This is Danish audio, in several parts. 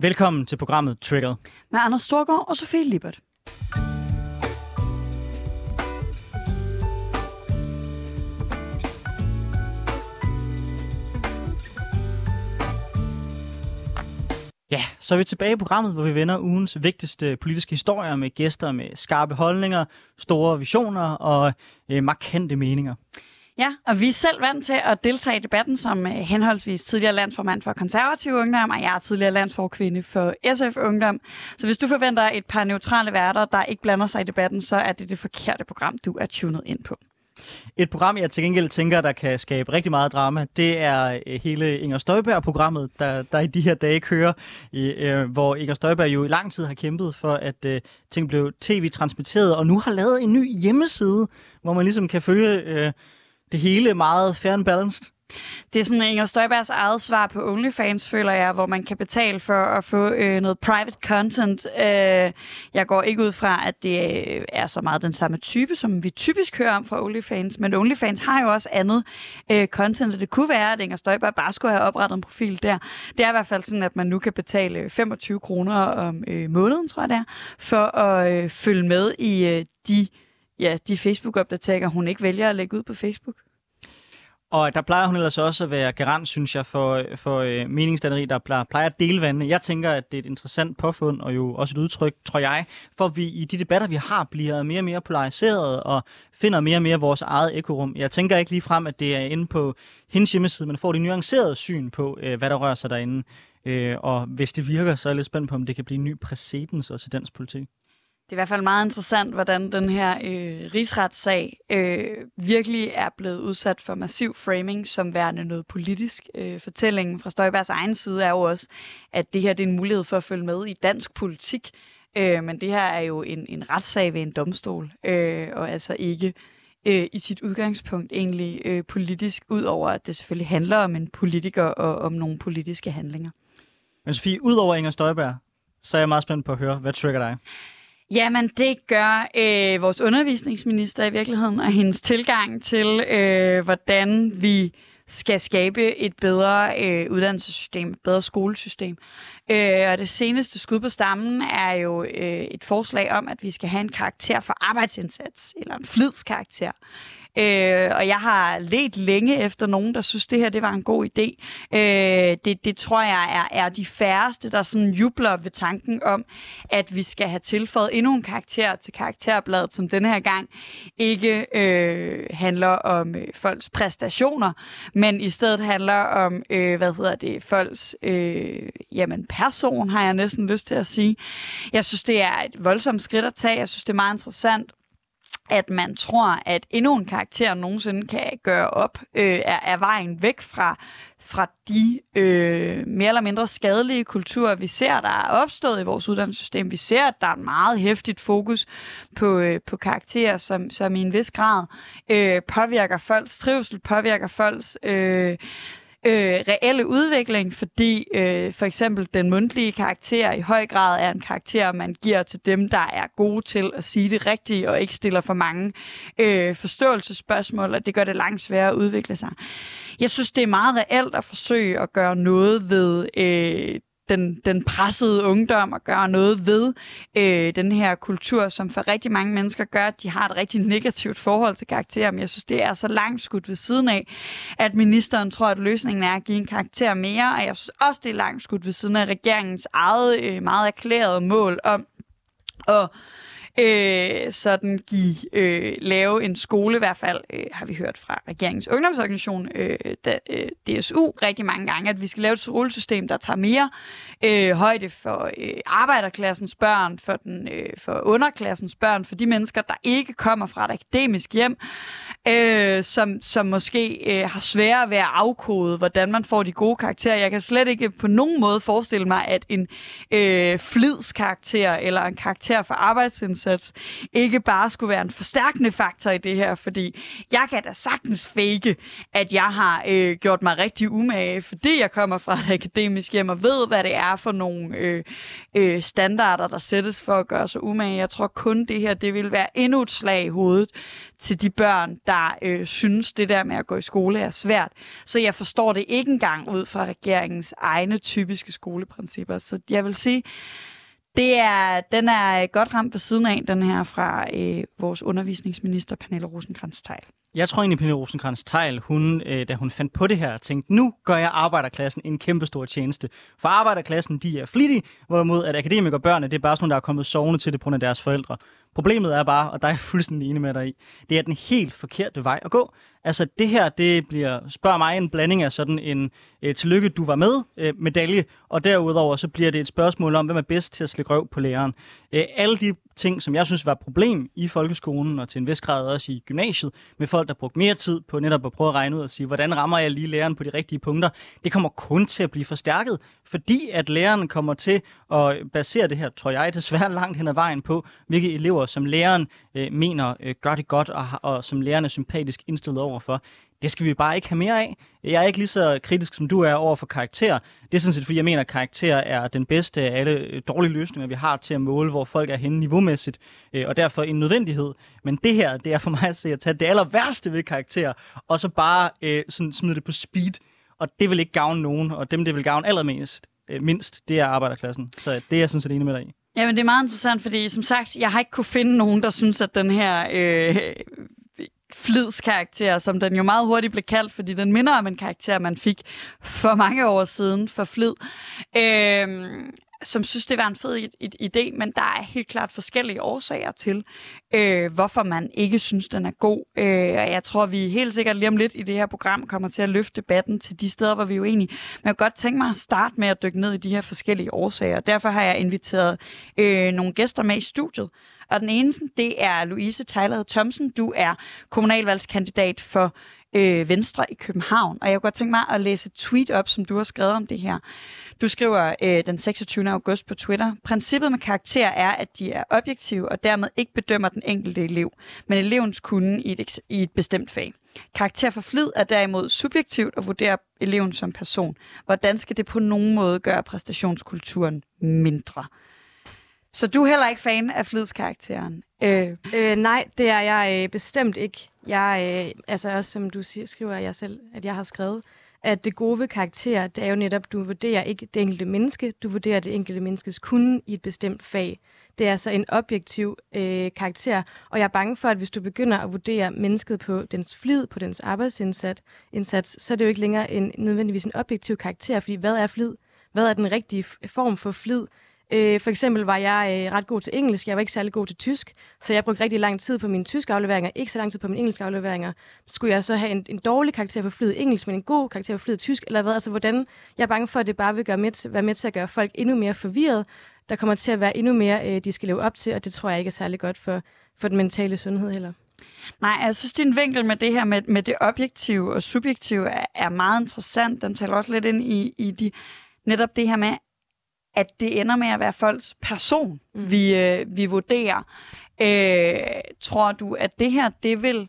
Velkommen til programmet Triggered. Med Anders Storgård og Sofie Libert. Ja, så er vi tilbage i programmet, hvor vi vender ugens vigtigste politiske historier med gæster med skarpe holdninger, store visioner og øh, markante meninger. Ja, og vi er selv vant til at deltage i debatten som øh, henholdsvis tidligere landsformand for konservativ ungdom, og jeg er tidligere landsforkvinde for SF Ungdom. Så hvis du forventer et par neutrale værter, der ikke blander sig i debatten, så er det det forkerte program, du er tunet ind på. Et program, jeg til gengæld tænker, der kan skabe rigtig meget drama, det er øh, hele Inger Støjberg-programmet, der, der i de her dage kører, øh, hvor Inger Støjberg jo i lang tid har kæmpet for, at øh, ting blev tv-transmitteret, og nu har lavet en ny hjemmeside, hvor man ligesom kan følge øh, det hele meget fair and balanced. Det er sådan Inger Støjbergs eget svar på OnlyFans, føler jeg, hvor man kan betale for at få øh, noget private content. Øh, jeg går ikke ud fra, at det øh, er så meget den samme type, som vi typisk hører om fra OnlyFans, men OnlyFans har jo også andet øh, content, og det kunne være, at Inger Støjberg bare skulle have oprettet en profil der. Det er i hvert fald sådan, at man nu kan betale øh, 25 kroner om øh, måneden, tror jeg det er, for at øh, følge med i øh, de, ja, de Facebook-opdateringer, hun ikke vælger at lægge ud på Facebook. Og der plejer hun ellers også at være garant, synes jeg, for, for øh, meningsdanneri, der plejer, plejer at dele vandene. Jeg tænker, at det er et interessant påfund, og jo også et udtryk, tror jeg, for vi i de debatter, vi har, bliver mere og mere polariseret og finder mere og mere vores eget ekorum. Jeg tænker ikke lige frem, at det er inde på hendes hjemmeside, men får det nuancerede syn på, øh, hvad der rører sig derinde. Øh, og hvis det virker, så er jeg lidt spændt på, om det kan blive en ny præcedens også i dansk politik. Det er i hvert fald meget interessant, hvordan den her øh, rigsretssag øh, virkelig er blevet udsat for massiv framing som værende noget politisk. Øh, fortællingen fra Støjbergs egen side er jo også, at det her det er en mulighed for at følge med i dansk politik. Øh, men det her er jo en, en retssag ved en domstol, øh, og altså ikke øh, i sit udgangspunkt egentlig øh, politisk, udover at det selvfølgelig handler om en politiker og om nogle politiske handlinger. Men Sofie, udover Inger Støjberg, så er jeg meget spændt på at høre, hvad trigger dig? Jamen, det gør øh, vores undervisningsminister i virkeligheden, og hendes tilgang til, øh, hvordan vi skal skabe et bedre øh, uddannelsessystem, et bedre skolesystem. Øh, og det seneste skud på stammen er jo øh, et forslag om, at vi skal have en karakter for arbejdsindsats, eller en flidskarakter. Øh, og jeg har let længe efter nogen, der synes, det her det var en god idé. Øh, det, det tror jeg er, er de færreste, der sådan jubler ved tanken om, at vi skal have tilføjet endnu en karakter til karakterbladet, som denne her gang ikke øh, handler om øh, folks præstationer, men i stedet handler om, øh, hvad hedder det, folks øh, jamen, person, har jeg næsten lyst til at sige. Jeg synes, det er et voldsomt skridt at tage. Jeg synes, det er meget interessant at man tror, at endnu en karakter nogensinde kan gøre op, øh, er, er vejen væk fra, fra de øh, mere eller mindre skadelige kulturer, vi ser, der er opstået i vores uddannelsessystem. Vi ser, at der er et meget hæftigt fokus på, øh, på karakterer, som, som i en vis grad øh, påvirker folks trivsel, påvirker folks... Øh, øh, reelle udvikling, fordi øh, for eksempel den mundtlige karakter i høj grad er en karakter, man giver til dem, der er gode til at sige det rigtige, og ikke stiller for mange øh, forståelsesspørgsmål, og det gør det langt sværere at udvikle sig. Jeg synes, det er meget reelt at forsøge at gøre noget ved øh, den, den pressede ungdom og gøre noget ved øh, den her kultur, som for rigtig mange mennesker gør, at de har et rigtig negativt forhold til karakterer. Men jeg synes, det er så langt skudt ved siden af, at ministeren tror, at løsningen er at give en karakter mere. Og jeg synes også, det er langt skudt ved siden af regeringens eget øh, meget erklærede mål om at øh, sådan give, øh, lave en skole, i hvert fald øh, har vi hørt fra regeringens ungdomsorganisation, øh, da, øh, DSU, rigtig mange gange, at vi skal lave et skolesystem, der tager mere øh, højde for øh, arbejderklassens børn, for, den, øh, for underklassens børn, for de mennesker, der ikke kommer fra et akademisk hjem, øh, som, som måske øh, har svære ved at afkode, hvordan man får de gode karakterer. Jeg kan slet ikke på nogen måde forestille mig, at en øh, flidskarakter eller en karakter for arbejdsindsats indsats ikke bare skulle være en forstærkende faktor i det her, fordi jeg kan da sagtens fake, at jeg har øh, gjort mig rigtig umage, fordi jeg kommer fra et akademisk hjem og ved, hvad det er for nogle øh, øh, standarder, der sættes for at gøre sig umage. Jeg tror kun det her, det vil være endnu et slag i hovedet til de børn, der øh, synes, det der med at gå i skole er svært. Så jeg forstår det ikke engang ud fra regeringens egne typiske skoleprincipper. Så jeg vil sige, det er, den er godt ramt ved siden af, den her fra øh, vores undervisningsminister, Pernille rosenkrantz teil jeg tror egentlig, Pernille rosenkrantz Tejl, hun, øh, da hun fandt på det her, tænkte, nu gør jeg arbejderklassen en kæmpe stor tjeneste. For arbejderklassen, de er flittige, hvorimod at akademikere og børnene, det er bare sådan der er kommet sovende til det på grund af deres forældre. Problemet er bare, og der er jeg fuldstændig enig med dig i, det er den helt forkerte vej at gå. Altså det her, det bliver, spørg mig, en blanding af sådan en øh, tillykke, du var med øh, medalje, og derudover så bliver det et spørgsmål om, hvem er bedst til at slikke røv på læreren. Øh, alle de ting, som jeg synes var et problem i folkeskolen, og til en vis grad også i gymnasiet, med folk, der brugte mere tid på netop at prøve at regne ud og sige, hvordan rammer jeg lige læreren på de rigtige punkter, det kommer kun til at blive forstærket, fordi at læreren kommer til at basere det her, tror jeg, desværre langt hen ad vejen på, hvilke elever, som læreren øh, mener øh, gør det godt, og, og som læreren er sympatisk indstillet over for. Det skal vi bare ikke have mere af. Jeg er ikke lige så kritisk, som du er over for karakter. Det er sådan set, fordi jeg mener, at karakter er den bedste af alle øh, dårlige løsninger, vi har til at måle, hvor folk er henne niveaumæssigt, øh, og derfor en nødvendighed. Men det her, det er for mig at se at tage det aller værste ved karakter, og så bare øh, sådan smide det på speed. Og det vil ikke gavne nogen, og dem, det vil gavne allermest, øh, mindst, det er arbejderklassen. Så det er jeg sådan set enig med dig i. Ja, men det er meget interessant, fordi som sagt, jeg har ikke kunne finde nogen, der synes, at den her øh, flidskarakter, som den jo meget hurtigt blev kaldt, fordi den minder om en karakter, man fik for mange år siden for flid. Øh, som synes, det var en fed idé, men der er helt klart forskellige årsager til, øh, hvorfor man ikke synes, den er god. Øh, jeg tror, vi helt sikkert lige om lidt i det her program kommer til at løfte debatten til de steder, hvor vi er uenige. Men jeg kan godt tænke mig at starte med at dykke ned i de her forskellige årsager. Derfor har jeg inviteret øh, nogle gæster med i studiet. Og den ene, det er Louise Tejlad Thomsen. Du er kommunalvalgskandidat for øh, Venstre i København. Og jeg kunne godt tænke mig at læse et tweet op, som du har skrevet om det her. Du skriver øh, den 26. august på Twitter. Princippet med karakter er, at de er objektive og dermed ikke bedømmer den enkelte elev, men elevens kunde i et, i et bestemt fag. Karakter for flid er derimod subjektivt og vurderer eleven som person. Hvordan skal det på nogen måde gøre præstationskulturen mindre? Så du er heller ikke fan af flidskarakteren? Øh. Øh, nej, det er jeg øh, bestemt ikke. Jeg, øh, altså også som du siger, skriver jeg selv, at jeg har skrevet, at det gode ved karakter, det er jo netop, du vurderer ikke det enkelte menneske, du vurderer det enkelte menneskes kunde i et bestemt fag. Det er altså en objektiv øh, karakter, og jeg er bange for, at hvis du begynder at vurdere mennesket på dens flid, på dens arbejdsindsats, indsats, så er det jo ikke længere en, nødvendigvis en objektiv karakter, fordi hvad er flid? Hvad er den rigtige form for flid? Øh, for eksempel var jeg øh, ret god til engelsk, jeg var ikke særlig god til tysk, så jeg brugte rigtig lang tid på mine tyske afleveringer, ikke så lang tid på mine engelske afleveringer. Skulle jeg så have en, en dårlig karakter for flyet engelsk, men en god karakter for flyet tysk, eller hvad? Altså, hvordan? Jeg er bange for, at det bare vil gøre med, være med til at gøre folk endnu mere forvirret. Der kommer til at være endnu mere, øh, de skal leve op til, og det tror jeg ikke er særlig godt for, for den mentale sundhed heller. Nej, jeg synes, din vinkel med det her med, med det objektive og subjektive er, er meget interessant. Den taler også lidt ind i, i de, netop det her med, at det ender med at være folks person, mm. vi, øh, vi vurderer. Øh, tror du, at det her, det vil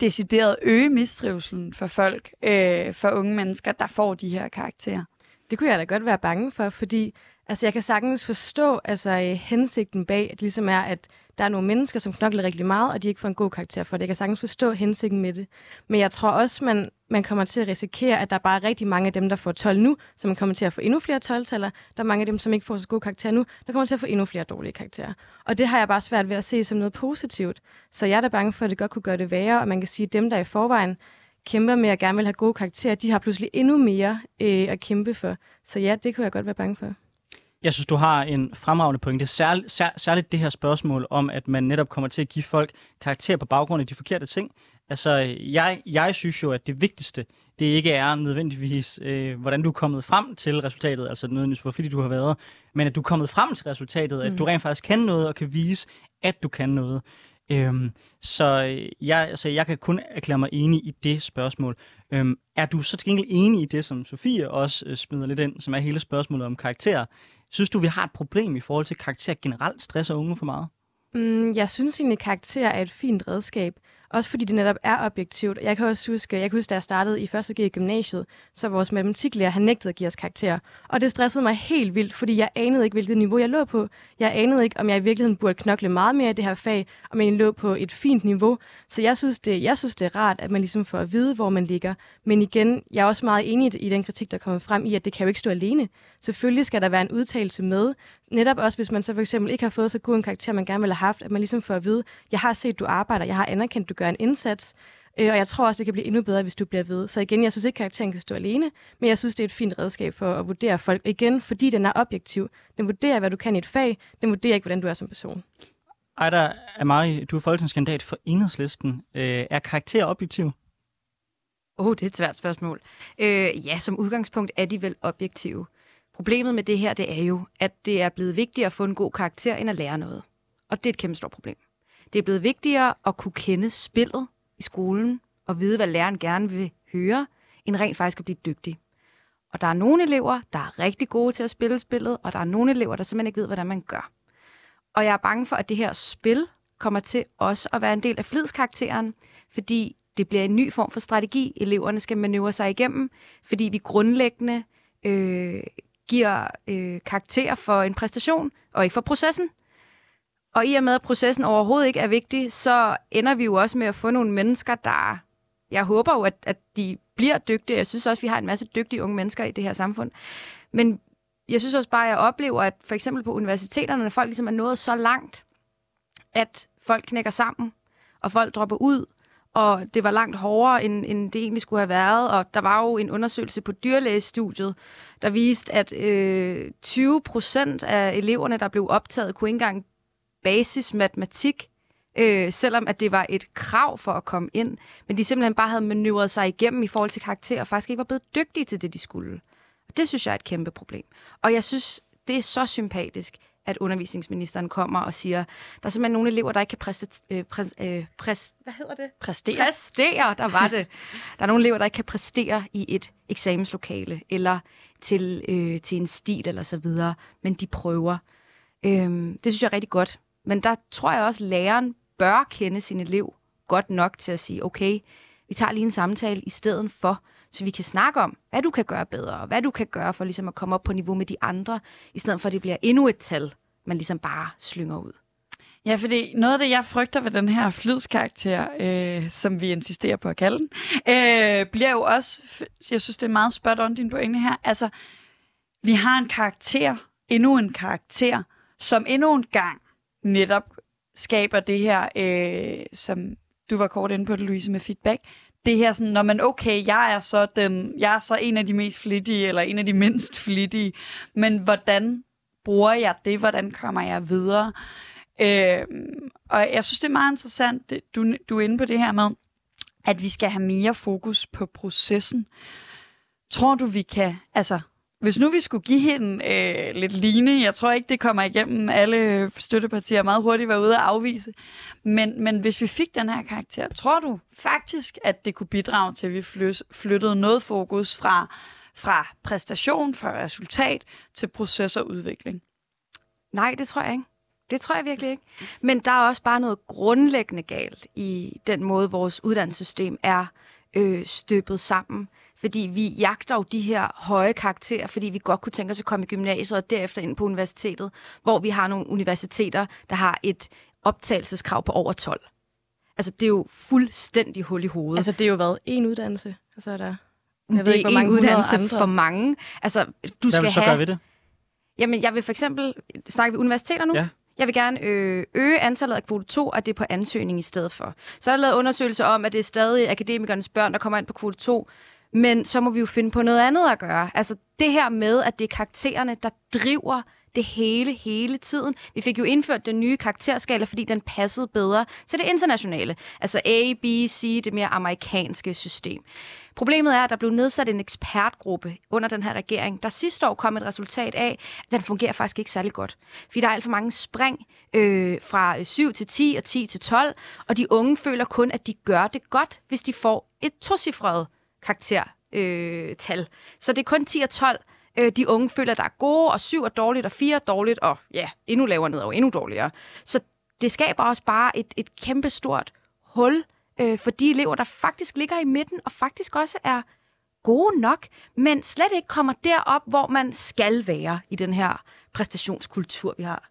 decideret øge mistrivselen for folk, øh, for unge mennesker, der får de her karakterer? Det kunne jeg da godt være bange for, fordi altså, jeg kan sagtens forstå altså, øh, hensigten bag, at ligesom er, at der er nogle mennesker, som knokler rigtig meget, og de ikke får en god karakter for det. Jeg kan sagtens forstå hensigten med det. Men jeg tror også, man, man kommer til at risikere, at der bare er rigtig mange af dem, der får 12 nu, så man kommer til at få endnu flere 12-taller. Der er mange af dem, som ikke får så gode karakterer nu, der kommer til at få endnu flere dårlige karakterer. Og det har jeg bare svært ved at se som noget positivt. Så jeg er da bange for, at det godt kunne gøre det værre, og man kan sige, at dem, der i forvejen kæmper med at gerne vil have gode karakterer, de har pludselig endnu mere øh, at kæmpe for. Så ja, det kunne jeg godt være bange for. Jeg synes, du har en fremragende pointe. Særligt, sær, særligt det her spørgsmål om, at man netop kommer til at give folk karakter på baggrund af de forkerte ting. Altså, jeg, jeg synes jo, at det vigtigste, det ikke er nødvendigvis, øh, hvordan du er kommet frem til resultatet, altså nødvendigvis, hvor flittig du har været, men at du er kommet frem til resultatet, mm. at du mm. rent faktisk kan noget og kan vise, at du kan noget. Øhm, så øh, jeg, altså, jeg kan kun erklære mig enig i det spørgsmål. Øhm, er du så til gengæld enig i det, som Sofie også øh, smider lidt ind, som er hele spørgsmålet om karakter? Synes du, vi har et problem i forhold til karakter generelt stresser unge for meget? Mm, jeg synes egentlig, at karakter er et fint redskab. Også fordi det netop er objektivt. Jeg kan også huske, jeg kan huske, da jeg startede i 1. G i gymnasiet, så vores matematiklærer, han nægtede at give os karakterer. Og det stressede mig helt vildt, fordi jeg anede ikke, hvilket niveau jeg lå på. Jeg anede ikke, om jeg i virkeligheden burde knokle meget mere i det her fag, om jeg lå på et fint niveau. Så jeg synes, det, jeg synes, det er rart, at man ligesom får at vide, hvor man ligger. Men igen, jeg er også meget enig i den kritik, der kommer frem i, at det kan jo ikke stå alene. Selvfølgelig skal der være en udtalelse med. Netop også, hvis man så for eksempel ikke har fået så god en karakter, man gerne ville have haft, at man ligesom får at vide, jeg har set, du arbejder, jeg har anerkendt, du gør en indsats. Øh, og jeg tror også, det kan blive endnu bedre, hvis du bliver ved. Så igen, jeg synes ikke, karakteren kan stå alene, men jeg synes, det er et fint redskab for at vurdere folk. Igen, fordi den er objektiv. Den vurderer, hvad du kan i et fag. Den vurderer ikke, hvordan du er som person. Ejda Amari, du er folketingskandidat for Enhedslisten. Øh, er karakter objektiv? Åh, oh, det er et svært spørgsmål. Øh, ja, som udgangspunkt er de vel objektive. Problemet med det her, det er jo, at det er blevet vigtigere at få en god karakter, end at lære noget. Og det er et kæmpe stort problem. Det er blevet vigtigere at kunne kende spillet i skolen og vide, hvad læreren gerne vil høre, end rent faktisk at blive dygtig. Og der er nogle elever, der er rigtig gode til at spille spillet, og der er nogle elever, der simpelthen ikke ved, hvordan man gør. Og jeg er bange for, at det her spil kommer til også at være en del af flidskarakteren, fordi det bliver en ny form for strategi, eleverne skal manøvrere sig igennem, fordi vi grundlæggende øh, giver øh, karakter for en præstation, og ikke for processen. Og i og med, at processen overhovedet ikke er vigtig, så ender vi jo også med at få nogle mennesker, der... Jeg håber jo, at, at de bliver dygtige. Jeg synes også, at vi har en masse dygtige unge mennesker i det her samfund. Men jeg synes også bare, at jeg oplever, at for eksempel på universiteterne, folk ligesom er nået så langt, at folk knækker sammen, og folk dropper ud, og det var langt hårdere, end, end det egentlig skulle have været. Og der var jo en undersøgelse på dyrlægestudiet, der viste, at øh, 20 procent af eleverne, der blev optaget, kunne ikke engang basis matematik, øh, selvom at det var et krav for at komme ind. Men de simpelthen bare havde manøvreret sig igennem i forhold til karakter, og faktisk ikke var blevet dygtige til det, de skulle. Og det synes jeg er et kæmpe problem. Og jeg synes, det er så sympatisk, at undervisningsministeren kommer og siger, der er simpelthen nogle elever, der ikke kan præste, øh, præs, øh, præs, hvad hedder det? Præstere. Præstere, der var det. Der er nogle elever, der ikke kan præstere i et eksamenslokale, eller til, øh, til en stil eller så videre, men de prøver. Øhm, det synes jeg er rigtig godt. Men der tror jeg også, at læreren bør kende sin elev godt nok til at sige, okay, vi tager lige en samtale i stedet for, så vi kan snakke om, hvad du kan gøre bedre, og hvad du kan gøre for ligesom at komme op på niveau med de andre, i stedet for at det bliver endnu et tal, man ligesom bare slynger ud. Ja, fordi noget af det, jeg frygter ved den her flidskarakter, øh, som vi insisterer på at kalde den, øh, bliver jo også, jeg synes, det er meget spot on, din pointe her, altså, vi har en karakter, endnu en karakter, som endnu en gang netop skaber det her, øh, som du var kort inde på det, Louise, med feedback, det her sådan, når man, okay, jeg er så den, jeg er så en af de mest flittige, eller en af de mindst flittige, men hvordan bruger jeg det? Hvordan kommer jeg videre? Øh, og jeg synes, det er meget interessant, det, du, du er inde på det her med, at vi skal have mere fokus på processen. Tror du, vi kan, altså, hvis nu vi skulle give hende øh, lidt line, jeg tror ikke, det kommer igennem alle støttepartier meget hurtigt var ude at afvise, men, men hvis vi fik den her karakter, tror du faktisk, at det kunne bidrage til, at vi flyttede noget fokus fra, fra præstation, fra resultat til proces og udvikling? Nej, det tror jeg ikke. Det tror jeg virkelig ikke. Men der er også bare noget grundlæggende galt i den måde, vores uddannelsessystem er øh, støbet sammen. Fordi vi jagter jo de her høje karakterer, fordi vi godt kunne tænke os at komme i gymnasiet og derefter ind på universitetet, hvor vi har nogle universiteter, der har et optagelseskrav på over 12. Altså, det er jo fuldstændig hul i hovedet. Altså, det er jo været en uddannelse, og så er der... Jeg det ved ikke, hvor mange en uddannelse andre. for mange. Altså, du Hvad skal vil så have... gøre ved det? Jamen, jeg vil for eksempel... Snakke vi universiteter nu? Ja. Jeg vil gerne øh, øge antallet af kvote 2, og det er på ansøgning i stedet for. Så er der lavet undersøgelser om, at det er stadig akademikernes børn, der kommer ind på kvote 2, men så må vi jo finde på noget andet at gøre. Altså det her med, at det er karaktererne, der driver det hele, hele tiden. Vi fik jo indført den nye karakterskala, fordi den passede bedre til det internationale. Altså A, B, C, det mere amerikanske system. Problemet er, at der blev nedsat en ekspertgruppe under den her regering, der sidste år kom et resultat af, at den fungerer faktisk ikke særlig godt. Fordi der er alt for mange spring øh, fra øh, 7 til 10 og 10 til 12, og de unge føler kun, at de gør det godt, hvis de får et tocifret karaktertal. Øh, så det er kun 10 og 12, øh, de unge føler, der er gode, og 7 er dårligt, og 4 er dårligt, og ja, endnu lavere ned og endnu dårligere. Så det skaber også bare et, et kæmpestort hul øh, for de elever, der faktisk ligger i midten, og faktisk også er gode nok, men slet ikke kommer derop, hvor man skal være i den her præstationskultur, vi har.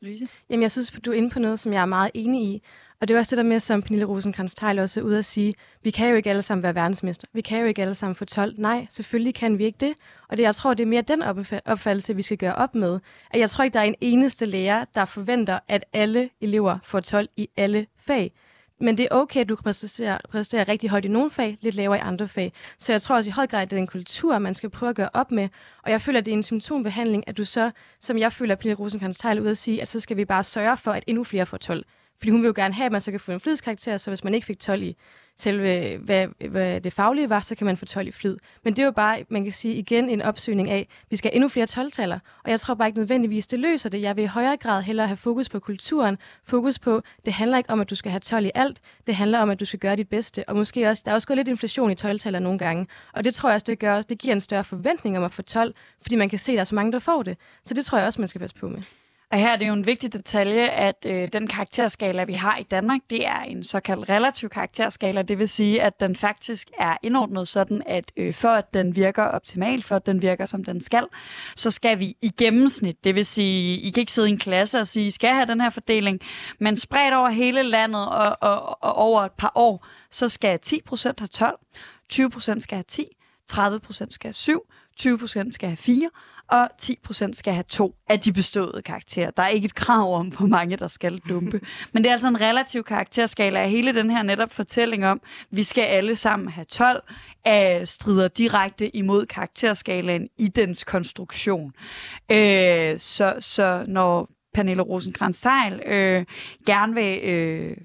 Louise? Jamen, jeg synes, du er inde på noget, som jeg er meget enig i. Og det er også det der med, som Pernille rosenkrantz teil også er ude at sige, vi kan jo ikke alle sammen være verdensmester. Vi kan jo ikke alle sammen få 12. Nej, selvfølgelig kan vi ikke det. Og det, jeg tror, det er mere den opfattelse, vi skal gøre op med. At jeg tror ikke, der er en eneste lærer, der forventer, at alle elever får 12 i alle fag. Men det er okay, at du kan præstere, præstere rigtig højt i nogle fag, lidt lavere i andre fag. Så jeg tror også i høj grad, at det er en kultur, man skal prøve at gøre op med. Og jeg føler, at det er en symptombehandling, at du så, som jeg føler, at Pernille rosenkrantz teil ud at sige, at så skal vi bare sørge for, at endnu flere får 12. Fordi hun vil jo gerne have, at man så kan få en flidskarakter, så hvis man ikke fik 12 i selve, hvad, hvad det faglige var, så kan man få 12 i flid. Men det er jo bare, man kan sige igen, en opsøgning af, at vi skal have endnu flere 12-taller, og jeg tror bare ikke nødvendigvis, det løser det. Jeg vil i højere grad hellere have fokus på kulturen, fokus på, det handler ikke om, at du skal have 12 i alt, det handler om, at du skal gøre dit bedste, og måske også, der er også gået lidt inflation i 12-taller nogle gange, og det tror jeg også, det gør, det giver en større forventning om at få 12, fordi man kan se, at der er så mange, der får det. Så det tror jeg også, man skal passe på med. Og her er det jo en vigtig detalje, at øh, den karakterskala, vi har i Danmark, det er en såkaldt relativ karakterskala. Det vil sige, at den faktisk er indordnet sådan, at øh, for at den virker optimalt, for at den virker som den skal, så skal vi i gennemsnit, det vil sige, I kan ikke sidde i en klasse og sige, I skal have den her fordeling, men spredt over hele landet og, og, og over et par år, så skal 10% have 12, 20% skal have 10, 30% skal have 7, 20% skal have 4, og 10% skal have to af de beståede karakterer. Der er ikke et krav om, hvor mange der skal dumpe. Men det er altså en relativ karakterskala af hele den her netop fortælling om, vi skal alle sammen have 12, af øh, strider direkte imod karakterskalaen i dens konstruktion. Øh, så, så når Pernille rosenkrantz øh, gerne vil øh,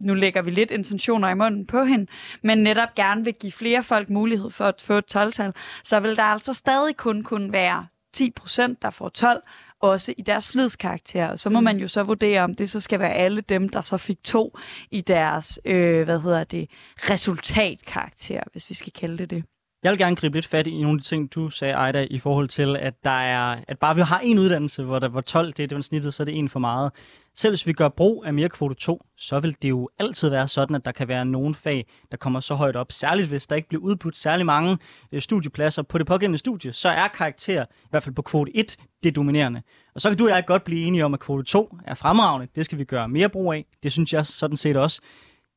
nu lægger vi lidt intentioner i munden på hende, men netop gerne vil give flere folk mulighed for at få et 12-tal, så vil der altså stadig kun kunne være 10 procent, der får 12, også i deres flidskarakter. Så må mm. man jo så vurdere, om det så skal være alle dem, der så fik to i deres, øh, hvad hedder det, resultatkarakter, hvis vi skal kalde det det. Jeg vil gerne gribe lidt fat i nogle af de ting, du sagde, Ejda, i forhold til, at der er, at bare vi har en uddannelse, hvor der var 12, det, det var snittet, så er det en for meget. Selv hvis vi gør brug af mere kvote 2, så vil det jo altid være sådan, at der kan være nogle fag, der kommer så højt op. Særligt hvis der ikke bliver udbudt særlig mange øh, studiepladser på det pågældende studie, så er karakter, i hvert fald på kvote 1, det dominerende. Og så kan du og jeg godt blive enige om, at kvote 2 er fremragende. Det skal vi gøre mere brug af. Det synes jeg sådan set også.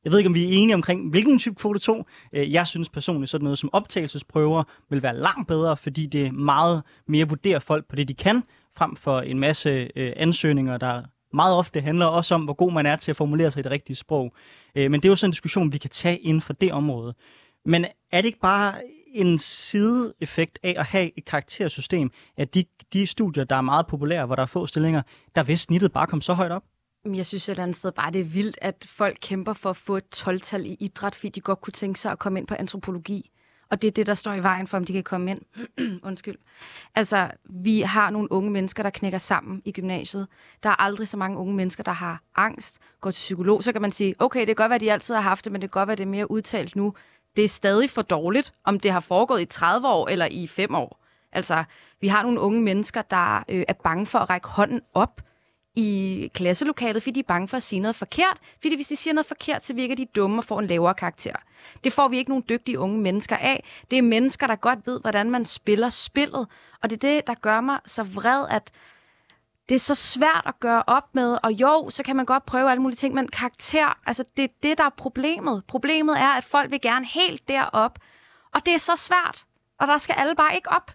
Jeg ved ikke, om vi er enige omkring, hvilken type kvote 2. Øh, jeg synes personligt, sådan noget som optagelsesprøver vil være langt bedre, fordi det meget mere vurderer folk på det, de kan, frem for en masse øh, ansøgninger, der meget ofte handler også om, hvor god man er til at formulere sig i det rigtige sprog. Øh, men det er jo sådan en diskussion, vi kan tage inden for det område. Men er det ikke bare en sideeffekt af at have et karaktersystem, at de, de studier, der er meget populære, hvor der er få stillinger, der vil snittet bare komme så højt op? Jeg synes et eller andet sted bare, det er vildt, at folk kæmper for at få et 12-tal i idræt, fordi de godt kunne tænke sig at komme ind på antropologi. Og det er det, der står i vejen for, om de kan komme ind. Undskyld. Altså, vi har nogle unge mennesker, der knækker sammen i gymnasiet. Der er aldrig så mange unge mennesker, der har angst, går til psykolog. Så kan man sige, okay, det kan godt være, de altid har haft det, men det kan godt være, det er mere udtalt nu. Det er stadig for dårligt, om det har foregået i 30 år eller i 5 år. Altså, vi har nogle unge mennesker, der øh, er bange for at række hånden op i klasselokalet, fordi de er bange for at sige noget forkert. Fordi hvis de siger noget forkert, så virker de dumme og får en lavere karakter. Det får vi ikke nogen dygtige unge mennesker af. Det er mennesker, der godt ved, hvordan man spiller spillet. Og det er det, der gør mig så vred, at det er så svært at gøre op med, og jo, så kan man godt prøve alle mulige ting, men karakter, altså det er det, der er problemet. Problemet er, at folk vil gerne helt derop, og det er så svært, og der skal alle bare ikke op.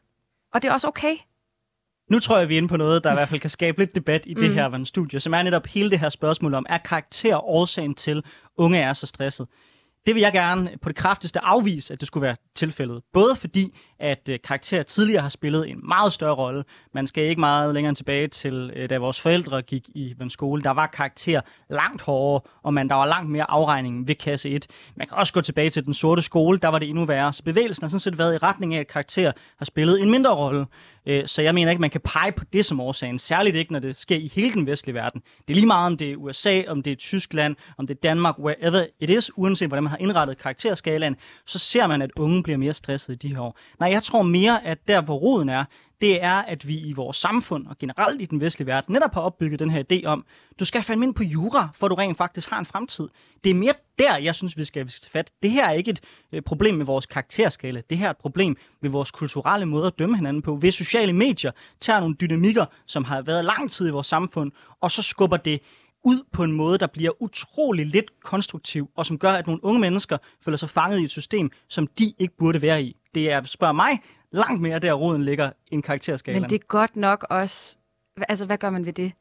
Og det er også okay. Nu tror jeg, vi er inde på noget, der i hvert fald kan skabe lidt debat i det mm. her studie, som er netop hele det her spørgsmål om, er karakter årsagen til, unge er så stresset? Det vil jeg gerne på det kraftigste afvise, at det skulle være tilfældet. Både fordi, at øh, karakterer karakter tidligere har spillet en meget større rolle. Man skal ikke meget længere tilbage til, øh, da vores forældre gik i den skole. Der var karakter langt hårdere, og man, der var langt mere afregning ved kasse 1. Man kan også gå tilbage til den sorte skole, der var det endnu værre. Så bevægelsen har sådan set været i retning af, at karakter har spillet en mindre rolle. Øh, så jeg mener ikke, man kan pege på det som årsagen. Særligt ikke, når det sker i hele den vestlige verden. Det er lige meget, om det er USA, om det er Tyskland, om det er Danmark, wherever it is, uanset hvordan man har indrettet karakterskalaen, så ser man, at unge bliver mere stressede i de her år. Nej, jeg tror mere, at der, hvor roden er, det er, at vi i vores samfund og generelt i den vestlige verden netop har opbygget den her idé om, du skal fandme ind på jura, for du rent faktisk har en fremtid. Det er mere der, jeg synes, vi skal, vi skal tage fat. Det her er ikke et øh, problem med vores karakterskala. Det her er et problem med vores kulturelle måde at dømme hinanden på. Ved sociale medier tager nogle dynamikker, som har været lang tid i vores samfund, og så skubber det ud på en måde, der bliver utrolig lidt konstruktiv, og som gør, at nogle unge mennesker føler sig fanget i et system, som de ikke burde være i. Det er, spørg mig, langt mere der roden ligger en karakterskala. Men det er godt nok også... Altså, hvad gør man ved det?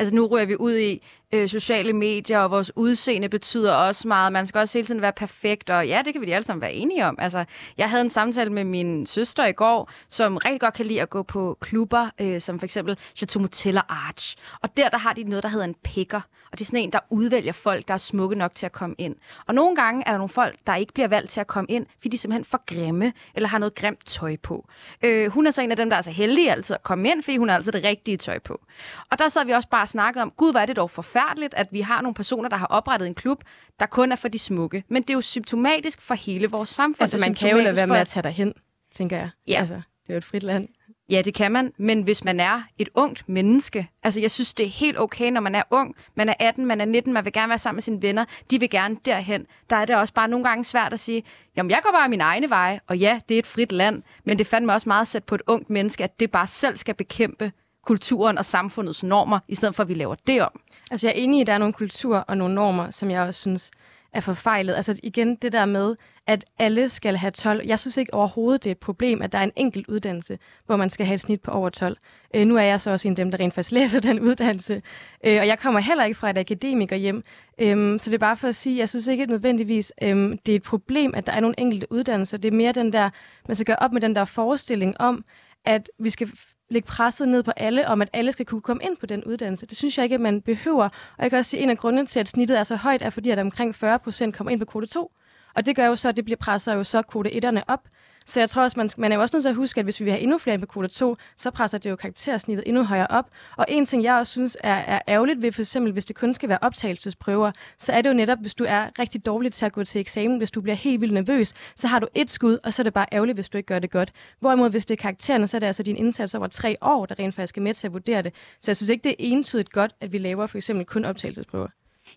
Altså nu rører vi ud i øh, sociale medier, og vores udseende betyder også meget. Man skal også hele tiden være perfekt, og ja, det kan vi alle sammen være enige om. Altså, jeg havde en samtale med min søster i går, som rigtig godt kan lide at gå på klubber, øh, som for eksempel Chateau Motel og Arch. Og der, der har de noget, der hedder en picker. Og det er sådan en, der udvælger folk, der er smukke nok til at komme ind. Og nogle gange er der nogle folk, der ikke bliver valgt til at komme ind, fordi de er simpelthen for grimme, eller har noget grimt tøj på. Øh, hun er så en af dem, der er så heldige altid at komme ind, fordi hun har altid det rigtige tøj på. Og der sad vi også bare og snakkede om, gud, hvor er det dog forfærdeligt, at vi har nogle personer, der har oprettet en klub, der kun er for de smukke. Men det er jo symptomatisk for hele vores samfund. Altså, man kan jo lade være med at tage dig hen, tænker jeg. Ja. Altså, det er jo et frit land. Ja, det kan man, men hvis man er et ungt menneske, altså jeg synes, det er helt okay, når man er ung, man er 18, man er 19, man vil gerne være sammen med sine venner, de vil gerne derhen. Der er det også bare nogle gange svært at sige, jamen jeg går bare min egne veje, og ja, det er et frit land, men det fandt mig også meget sæt på et ungt menneske, at det bare selv skal bekæmpe kulturen og samfundets normer, i stedet for at vi laver det om. Altså, jeg er enig i, at der er nogle kultur og nogle normer, som jeg også synes er forfejlet. Altså igen, det der med, at alle skal have 12. Jeg synes ikke overhovedet, det er et problem, at der er en enkelt uddannelse, hvor man skal have et snit på over 12. Øh, nu er jeg så også en af dem, der rent faktisk læser den uddannelse. Øh, og jeg kommer heller ikke fra et akademiker hjem. Øh, så det er bare for at sige, jeg synes ikke nødvendigvis, øh, det er et problem, at der er nogle enkelte uddannelser. Det er mere den der, man skal gøre op med den der forestilling om, at vi skal lægge presset ned på alle, om at alle skal kunne komme ind på den uddannelse. Det synes jeg ikke, at man behøver. Og jeg kan også sige, at en af grundene til, at snittet er så højt, er fordi, at omkring 40 procent kommer ind på kvote 2. Og det gør jo så, at det bliver presser jo så kvote 1'erne op. Så jeg tror også, man, man er jo også nødt til at huske, at hvis vi vil have endnu flere ind på kvote 2, så presser det jo karaktersnittet endnu højere op. Og en ting, jeg også synes er, er ærgerligt ved, for eksempel hvis det kun skal være optagelsesprøver, så er det jo netop, hvis du er rigtig dårlig til at gå til eksamen, hvis du bliver helt vildt nervøs, så har du et skud, og så er det bare ærgerligt, hvis du ikke gør det godt. Hvorimod, hvis det er karaktererne, så er det altså din indsats over tre år, der rent faktisk er med til at vurdere det. Så jeg synes ikke, det er entydigt godt, at vi laver for eksempel kun optagelsesprøver.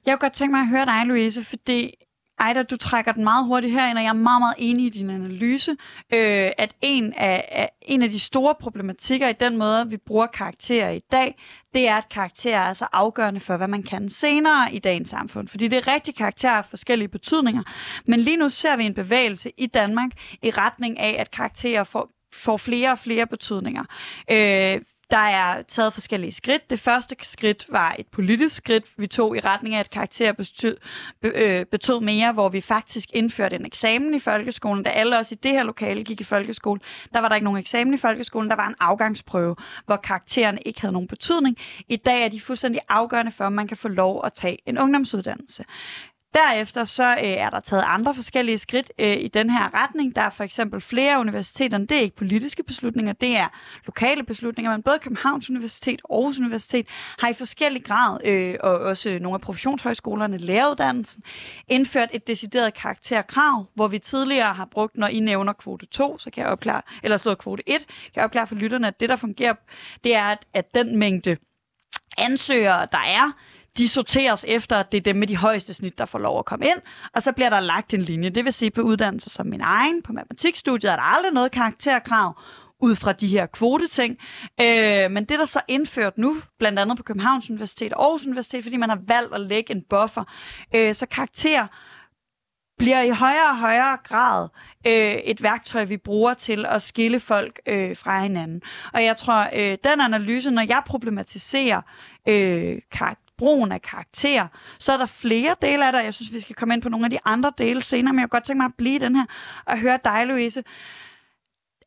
Jeg kunne godt tænke mig at høre dig, Louise, fordi Ejda, du trækker den meget hurtigt herind, og jeg er meget, meget enig i din analyse, øh, at en af, af, en af de store problematikker i den måde, vi bruger karakterer i dag, det er, at karakterer er så afgørende for, hvad man kan senere i dagens samfund. Fordi det er rigtig karakterer af forskellige betydninger. Men lige nu ser vi en bevægelse i Danmark i retning af, at karakterer får, får flere og flere betydninger. Øh, der er taget forskellige skridt. Det første skridt var et politisk skridt, vi tog i retning af, at karakterer betød, be, øh, betød mere, hvor vi faktisk indførte en eksamen i folkeskolen. Da alle os i det her lokale gik i folkeskole, der var der ikke nogen eksamen i folkeskolen, der var en afgangsprøve, hvor karaktererne ikke havde nogen betydning. I dag er de fuldstændig afgørende for, om man kan få lov at tage en ungdomsuddannelse. Derefter så øh, er der taget andre forskellige skridt øh, i den her retning. Der er for eksempel flere universiteter, det er ikke politiske beslutninger, det er lokale beslutninger, men både Københavns Universitet og Aarhus Universitet har i forskellig grad, øh, og også nogle af professionshøjskolerne, læreruddannelsen, indført et decideret karakterkrav, hvor vi tidligere har brugt, når I nævner kvote 2, så kan jeg opklare, eller slået kvote 1, kan jeg opklare for lytterne, at det, der fungerer, det er, at, at den mængde ansøgere, der er, de sorteres efter, at det er dem med de højeste snit, der får lov at komme ind, og så bliver der lagt en linje. Det vil sige, på uddannelser som min egen, på matematikstudiet, er der aldrig noget karakterkrav ud fra de her kvoteting. Øh, men det, der så indført nu, blandt andet på Københavns Universitet og Aarhus Universitet, fordi man har valgt at lægge en buffer, øh, så karakter bliver i højere og højere grad øh, et værktøj, vi bruger til at skille folk øh, fra hinanden. Og jeg tror, øh, den analyse, når jeg problematiserer øh, karakter, brugen af karakter, så er der flere dele af det, og jeg synes, vi skal komme ind på nogle af de andre dele senere, men jeg kunne godt tænke mig at blive den her og høre dig, Louise,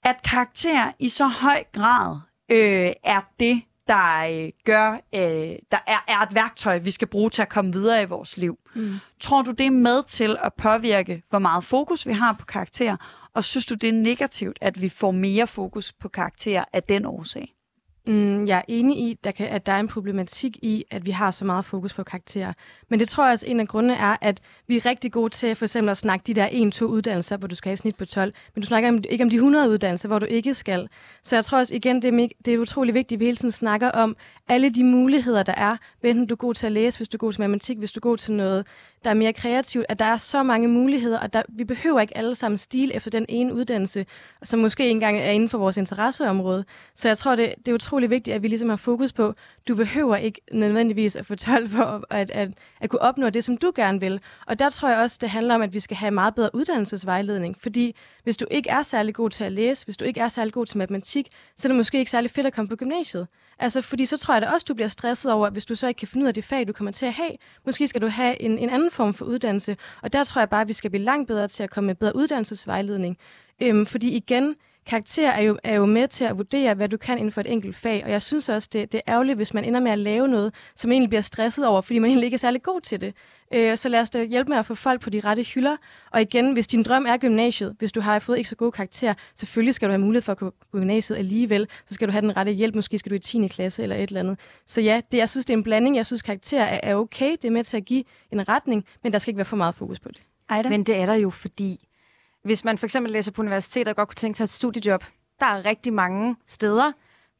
at karakter i så høj grad øh, er det, der øh, gør, øh, der er, er et værktøj, vi skal bruge til at komme videre i vores liv. Mm. Tror du, det er med til at påvirke, hvor meget fokus vi har på karakter, og synes du, det er negativt, at vi får mere fokus på karakter af den årsag? Mm, jeg er enig i, der kan, at der er en problematik i, at vi har så meget fokus på karakterer. Men det tror jeg også, en af grundene er, at vi er rigtig gode til for eksempel at snakke de der 1-2 uddannelser, hvor du skal have et snit på 12. Men du snakker ikke om de 100 uddannelser, hvor du ikke skal. Så jeg tror også igen, det er, det er utrolig vigtigt, at vi hele tiden snakker om alle de muligheder, der er. Enten du er god til at læse, hvis du er god til matematik, hvis du er god til noget, der er mere kreativt. At der er så mange muligheder, og der, vi behøver ikke alle sammen stil efter den ene uddannelse, som måske ikke engang er inden for vores interesseområde. Så jeg tror, det, det er utrolig vigtigt, at vi ligesom har fokus på, du behøver ikke nødvendigvis at få 12 for at, at, at kunne opnå det, som du gerne vil. Og der tror jeg også, det handler om, at vi skal have meget bedre uddannelsesvejledning. Fordi hvis du ikke er særlig god til at læse, hvis du ikke er særlig god til matematik, så er det måske ikke særlig fedt at komme på gymnasiet. Altså, fordi så tror jeg da også, du bliver stresset over, hvis du så ikke kan finde ud af det fag, du kommer til at have. Måske skal du have en, en anden form for uddannelse. Og der tror jeg bare, at vi skal blive langt bedre til at komme med bedre uddannelsesvejledning. Øhm, fordi igen, karakter er jo, er jo med til at vurdere, hvad du kan inden for et enkelt fag, og jeg synes også, det, det er ærgerligt, hvis man ender med at lave noget, som man egentlig bliver stresset over, fordi man egentlig ikke er særlig god til det. Øh, så lad os da hjælpe med at få folk på de rette hylder. Og igen, hvis din drøm er gymnasiet, hvis du har fået ikke så gode karakterer, selvfølgelig skal du have mulighed for at gå på gymnasiet alligevel, så skal du have den rette hjælp, måske skal du i 10. klasse eller et eller andet. Så ja, det, jeg synes, det er en blanding. Jeg synes, karakter er, er okay, det er med til at give en retning, men der skal ikke være for meget fokus på det. Ejda? Men det er der jo, fordi hvis man for eksempel læser på universitetet og godt kunne tænke sig et studiejob, der er rigtig mange steder,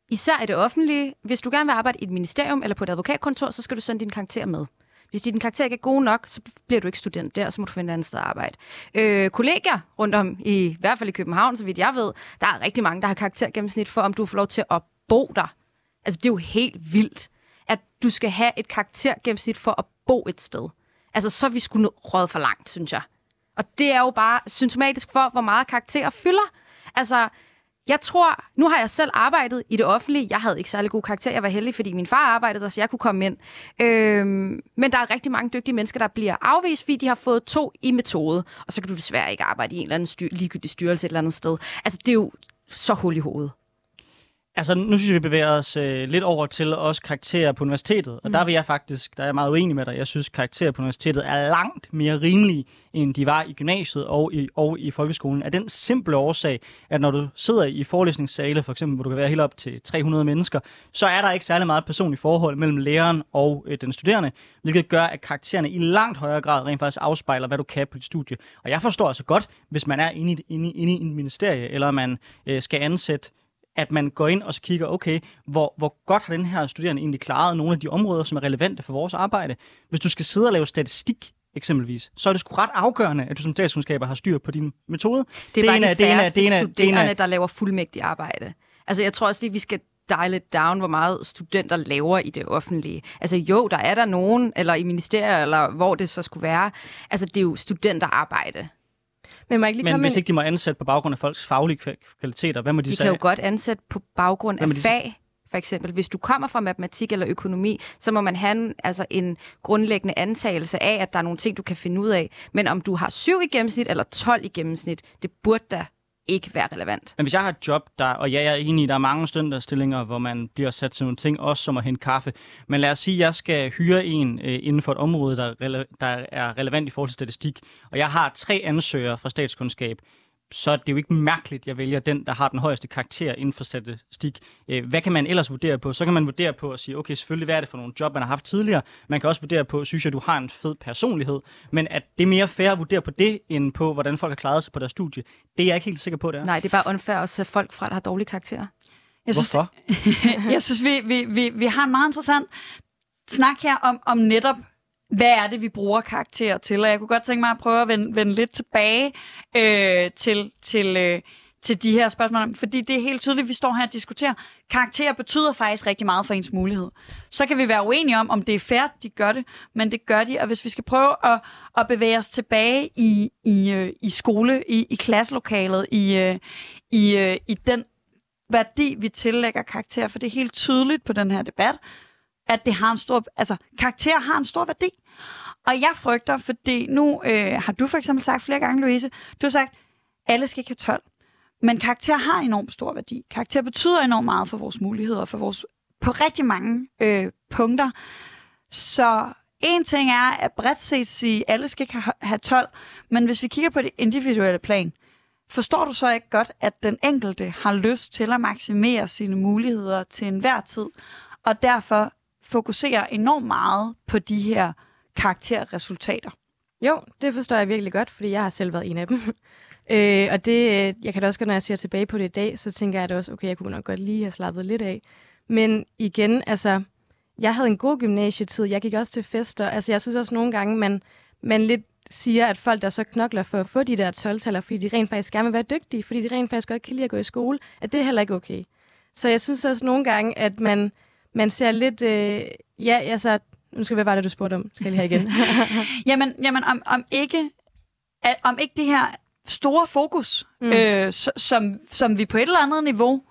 især i det offentlige. Hvis du gerne vil arbejde i et ministerium eller på et advokatkontor, så skal du sende din karakter med. Hvis din karakter ikke er god nok, så bliver du ikke student der, så må du finde et andet sted at arbejde. Øh, kolleger rundt om, i, i hvert fald i København, så vidt jeg ved, der er rigtig mange, der har karaktergennemsnit for, om du får lov til at bo der. Altså, det er jo helt vildt, at du skal have et karaktergennemsnit for at bo et sted. Altså, så er vi skulle råd for langt, synes jeg. Og det er jo bare symptomatisk for, hvor meget karakterer fylder. Altså, jeg tror, nu har jeg selv arbejdet i det offentlige. Jeg havde ikke særlig god karakter. Jeg var heldig, fordi min far arbejdede der, så jeg kunne komme ind. Øhm, men der er rigtig mange dygtige mennesker, der bliver afvist, fordi de har fået to i metode. Og så kan du desværre ikke arbejde i en eller anden styr, ligegyldig styrelse et eller andet sted. Altså, det er jo så hul i hovedet. Altså, nu synes jeg, vi bevæger os øh, lidt over til også karakterer på universitetet. Og mm. der vil jeg faktisk, der er jeg meget uenig med dig. Jeg synes, karakterer på universitetet er langt mere rimelige, end de var i gymnasiet og i, og i folkeskolen. Af den simple årsag, at når du sidder i forelæsningssale, for eksempel, hvor du kan være helt op til 300 mennesker, så er der ikke særlig meget personligt forhold mellem læreren og øh, den studerende, hvilket gør, at karaktererne i langt højere grad rent faktisk afspejler, hvad du kan på dit studie. Og jeg forstår altså godt, hvis man er inde i, inde, inde i en ministerie, eller man øh, skal ansætte at man går ind og så kigger, okay, hvor, hvor godt har den her studerende egentlig klaret nogle af de områder, som er relevante for vores arbejde. Hvis du skal sidde og lave statistik, eksempelvis, så er det sgu ret afgørende, at du som statskundskaber har styr på din metode. Det er bare de færreste studerende, der laver fuldmægtig arbejde. Altså, jeg tror også lige, vi skal dial it down, hvor meget studenter laver i det offentlige. Altså jo, der er der nogen, eller i ministerier, eller hvor det så skulle være. Altså, det er jo studenterarbejde. Men, må ikke lige Men hvis ikke de må ansætte på baggrund af folks faglige kvaliteter, hvad må de, de sige? De kan jo godt ansætte på baggrund af fag. For eksempel, hvis du kommer fra matematik eller økonomi, så må man have en, altså en grundlæggende antagelse af, at der er nogle ting, du kan finde ud af. Men om du har 7 i gennemsnit eller 12 i gennemsnit, det burde da ikke være relevant. Men hvis jeg har et job, der, og ja, jeg er enig der er mange studenterstillinger, hvor man bliver sat til nogle ting, også som at hente kaffe. Men lad os sige, at jeg skal hyre en øh, inden for et område, der, rele- der er relevant i forhold til statistik, og jeg har tre ansøgere fra statskundskab så er det jo ikke mærkeligt, at jeg vælger den, der har den højeste karakter inden for statistik. Øh, hvad kan man ellers vurdere på? Så kan man vurdere på at sige, okay, selvfølgelig, hvad er det for nogle job, man har haft tidligere? Man kan også vurdere på, synes jeg, du har en fed personlighed, men at det er mere fair at vurdere på det, end på, hvordan folk har klaret sig på deres studie, det er jeg ikke helt sikker på, det er. Nej, det er bare unfair at sætte folk fra, der har dårlige karakterer. Jeg synes, Hvorfor? jeg synes, vi, vi, vi, vi har en meget interessant snak her om, om netop hvad er det, vi bruger karakterer til? Og jeg kunne godt tænke mig at prøve at vende, vende lidt tilbage øh, til, til, øh, til de her spørgsmål. Fordi det er helt tydeligt, at vi står her og diskuterer. Karakterer betyder faktisk rigtig meget for ens mulighed. Så kan vi være uenige om, om det er fair, de gør det, men det gør de. Og hvis vi skal prøve at, at bevæge os tilbage i, i, øh, i skole, i, i klasselokalet, i, øh, i, øh, i den værdi, vi tillægger karakterer, for det er helt tydeligt på den her debat, at det har en stor, altså karakter har en stor værdi. Og jeg frygter, fordi nu øh, har du for eksempel sagt flere gange, Louise, du har sagt, alle skal ikke have 12. Men karakter har enormt stor værdi. Karakter betyder enormt meget for vores muligheder, for vores, på rigtig mange øh, punkter. Så en ting er at bredt set sige, at alle skal ikke have 12, men hvis vi kigger på det individuelle plan, forstår du så ikke godt, at den enkelte har lyst til at maksimere sine muligheder til enhver tid, og derfor fokuserer enormt meget på de her karakterresultater? Jo, det forstår jeg virkelig godt, fordi jeg har selv været en af dem. øh, og det, øh, jeg kan da også godt, når jeg ser tilbage på det i dag, så tænker jeg da også, okay, jeg kunne nok godt lige have slappet lidt af. Men igen, altså, jeg havde en god gymnasietid. Jeg gik også til fester. Altså, jeg synes også nogle gange, man, man lidt siger, at folk, der så knokler for at få de der 12-taller, fordi de rent faktisk gerne vil være dygtige, fordi de rent faktisk godt kan lide at gå i skole, at det er heller ikke okay. Så jeg synes også nogle gange, at man, man ser lidt... Øh, ja, altså... Nu skal vi være det, du spurgte om. Skal jeg lige have igen? jamen, jamen om, om, ikke, at, om ikke det her store fokus, mm. øh, som, som vi på et eller andet niveau,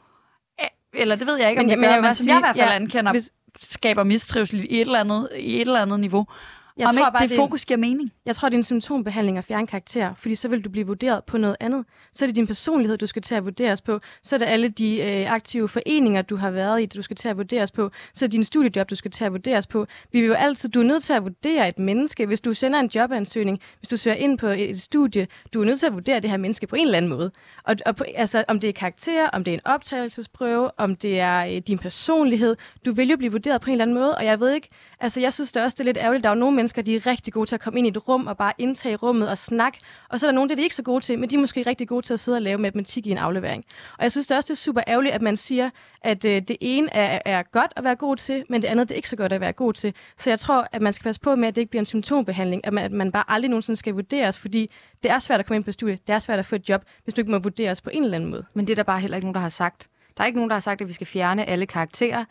eller det ved jeg ikke, om men, det gør, men, jeg men som sige, jeg i hvert fald ja, ankender, hvis, skaber mistrivsel i et eller andet, i et eller andet niveau. Jeg Om tror ikke bare, det, det fokus giver mening? Jeg tror, det er en symptombehandling at fjerne karakter, fordi så vil du blive vurderet på noget andet. Så er det din personlighed, du skal til at vurderes på. Så er det alle de øh, aktive foreninger, du har været i, du skal til at vurderes på. Så er det din studiejob, du skal til at vurderes på. Vi vil jo altid, du er nødt til at vurdere et menneske. Hvis du sender en jobansøgning, hvis du søger ind på et studie, du er nødt til at vurdere det her menneske på en eller anden måde. Og, og på, altså, om det er karakter, om det er en optagelsesprøve, om det er øh, din personlighed, du vil jo blive vurderet på en eller anden måde. Og jeg ved ikke, altså jeg synes det også, det er lidt ærgerligt, der er nogle mennesker, de er rigtig gode til at komme ind i et rum og bare indtage rummet og snakke. Og så er der nogle, der er de ikke så gode til, men de er måske rigtig gode til at sidde og lave matematik i en aflevering. Og jeg synes det også, det er super ærgerligt, at man siger, at øh, det ene er, er godt at være god til, men det andet det er ikke så godt at være god til. Så jeg tror, at man skal passe på med, at det ikke bliver en symptombehandling, at man, at man bare aldrig nogensinde skal vurderes, fordi det er svært at komme ind på studiet, det er svært at få et job, hvis du ikke må vurderes på en eller anden måde. Men det er der bare heller ikke nogen, der har sagt. Der er ikke nogen, der har sagt, at vi skal fjerne alle karakterer.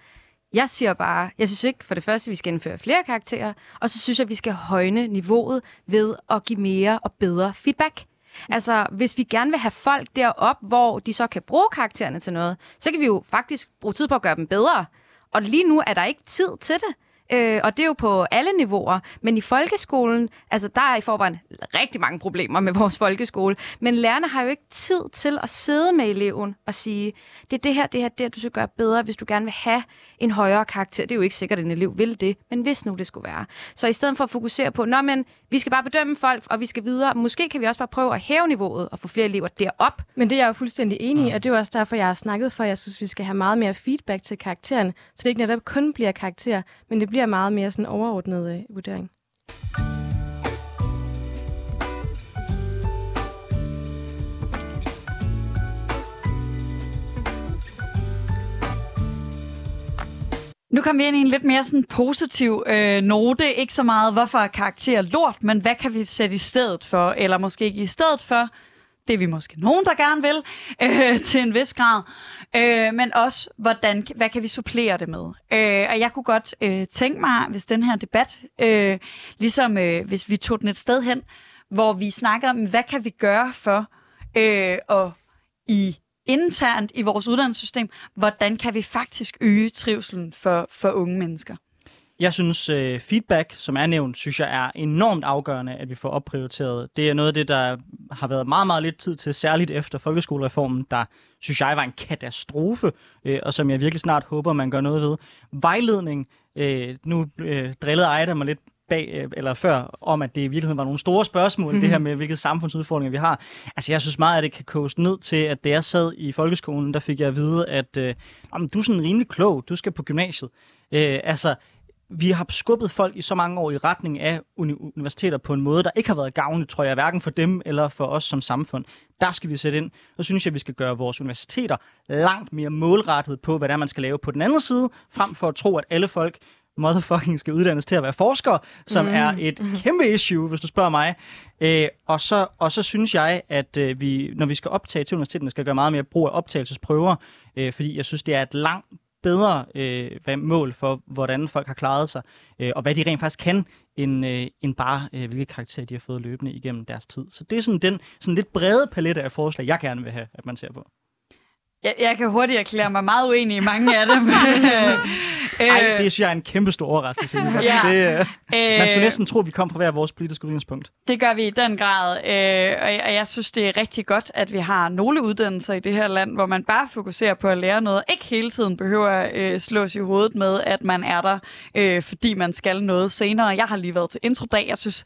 Jeg siger bare, jeg synes ikke for det første, at vi skal indføre flere karakterer, og så synes jeg, at vi skal højne niveauet ved at give mere og bedre feedback. Altså, hvis vi gerne vil have folk derop, hvor de så kan bruge karaktererne til noget, så kan vi jo faktisk bruge tid på at gøre dem bedre. Og lige nu er der ikke tid til det. Øh, og det er jo på alle niveauer. Men i folkeskolen, altså der er i forvejen rigtig mange problemer med vores folkeskole. Men lærerne har jo ikke tid til at sidde med eleven og sige, det er det her, det her, det her, du skal gøre bedre, hvis du gerne vil have en højere karakter. Det er jo ikke sikkert, at en elev vil det, men hvis nu det skulle være. Så i stedet for at fokusere på, nå men, vi skal bare bedømme folk, og vi skal videre. Måske kan vi også bare prøve at hæve niveauet og få flere elever derop. Men det er jeg jo fuldstændig enig i, og det er jo også derfor, jeg har snakket for, at jeg synes, vi skal have meget mere feedback til karakteren, så det ikke netop kun bliver karakter, men det bliver meget mere sådan overordnet øh, vurdering. Nu kommer vi ind i en lidt mere sådan positiv øh, note. Ikke så meget, hvorfor er karakter lort, men hvad kan vi sætte i stedet for? Eller måske ikke i stedet for. Det er vi måske nogen, der gerne vil, øh, til en vis grad. Øh, men også, hvordan, hvad kan vi supplere det med? Øh, og jeg kunne godt øh, tænke mig, hvis den her debat, øh, ligesom øh, hvis vi tog den et sted hen, hvor vi snakker om, hvad kan vi gøre for øh, at i internt i vores uddannelsessystem, hvordan kan vi faktisk øge trivselen for, for unge mennesker? Jeg synes, uh, feedback, som er nævnt, synes jeg er enormt afgørende, at vi får opprioriteret. Det er noget af det, der har været meget, meget lidt tid til, særligt efter folkeskolereformen, der synes jeg var en katastrofe, uh, og som jeg virkelig snart håber, man gør noget ved. Vejledning, uh, nu uh, drillede Ejda mig lidt bag, øh, eller før, om at det i virkeligheden var nogle store spørgsmål, mm-hmm. det her med, hvilke samfundsudfordringer vi har. Altså, jeg synes meget, at det kan koges ned til, at da jeg sad i folkeskolen, der fik jeg at vide, at øh, du er sådan rimelig klog, du skal på gymnasiet. Øh, altså, vi har skubbet folk i så mange år i retning af uni- universiteter på en måde, der ikke har været gavnligt, tror jeg, hverken for dem eller for os som samfund. Der skal vi sætte ind. Og synes jeg, at vi skal gøre vores universiteter langt mere målrettet på, hvad det er, man skal lave på den anden side, frem for at tro, at alle folk motherfucking skal uddannes til at være forsker, som mm. er et mm. kæmpe issue, hvis du spørger mig. Øh, og, så, og så synes jeg, at øh, vi, når vi skal optage til universiteterne, skal gøre meget mere brug af optagelsesprøver, øh, fordi jeg synes, det er et langt bedre øh, mål for, hvordan folk har klaret sig, øh, og hvad de rent faktisk kan, end, øh, end bare, øh, hvilke karakterer de har fået løbende igennem deres tid. Så det er sådan den sådan lidt brede palette af forslag, jeg gerne vil have, at man ser på. Jeg, jeg kan hurtigt erklære mig meget uenig i mange af dem. Ej, det synes jeg er en kæmpe stor overraskelse. Øh. Ja. Det, øh, man skulle Øh, næsten tro, at vi kom fra hver vores politiske udgangspunkt. Det gør vi i den grad, øh, og jeg- og jeg synes, det er rigtig godt, at vi har nogle uddannelser i det her land, hvor man bare fokuserer på at lære noget, ikke hele tiden behøver at øh, slås i hovedet med, at man er der, øh, fordi man skal noget senere. Jeg har lige været til introdag. Jeg synes,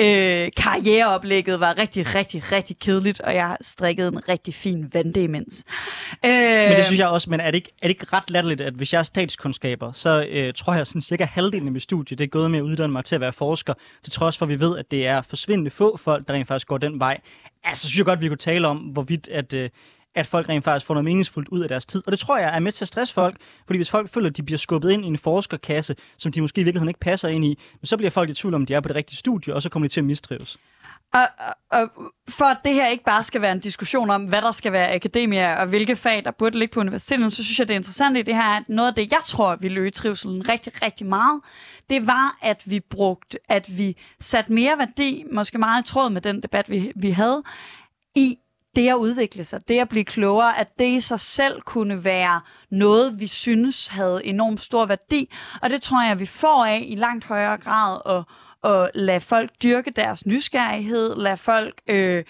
øh, karriereoplægget var rigtig, rigtig, rigtig kedeligt, og jeg har strikket en rigtig fin vante imens. Øh, Men det synes jeg også, men er det ikke, er det ikke ret latterligt, at hvis jeg er statskundskaber, så øh, tror jeg sådan cirka halvdelen af mit studie, det er gået med at uddanne mig til at være forsker, til trods for, at vi ved, at det er forsvindende få folk, der rent faktisk går den vej. Altså, synes jeg godt, vi kunne tale om, hvorvidt at, øh, at folk rent faktisk får noget meningsfuldt ud af deres tid. Og det tror jeg er med til at stresse folk, fordi hvis folk føler, at de bliver skubbet ind i en forskerkasse, som de måske i virkeligheden ikke passer ind i, så bliver folk i tvivl om, de er på det rigtige studie, og så kommer de til at mistrives. Og, og, og for at det her ikke bare skal være en diskussion om, hvad der skal være akademia og hvilke fag, der burde ligge på universitetet, så synes jeg, det er interessant i det her, at noget af det, jeg tror, vi øge trivselen rigtig, rigtig meget, det var, at vi brugte, at vi satte mere værdi, måske meget i tråd med den debat, vi, vi havde, i det at udvikle sig, det at blive klogere, at det i sig selv kunne være noget, vi synes havde enormt stor værdi. Og det tror jeg, vi får af i langt højere grad at, at lade folk dyrke deres nysgerrighed, lade folk øh,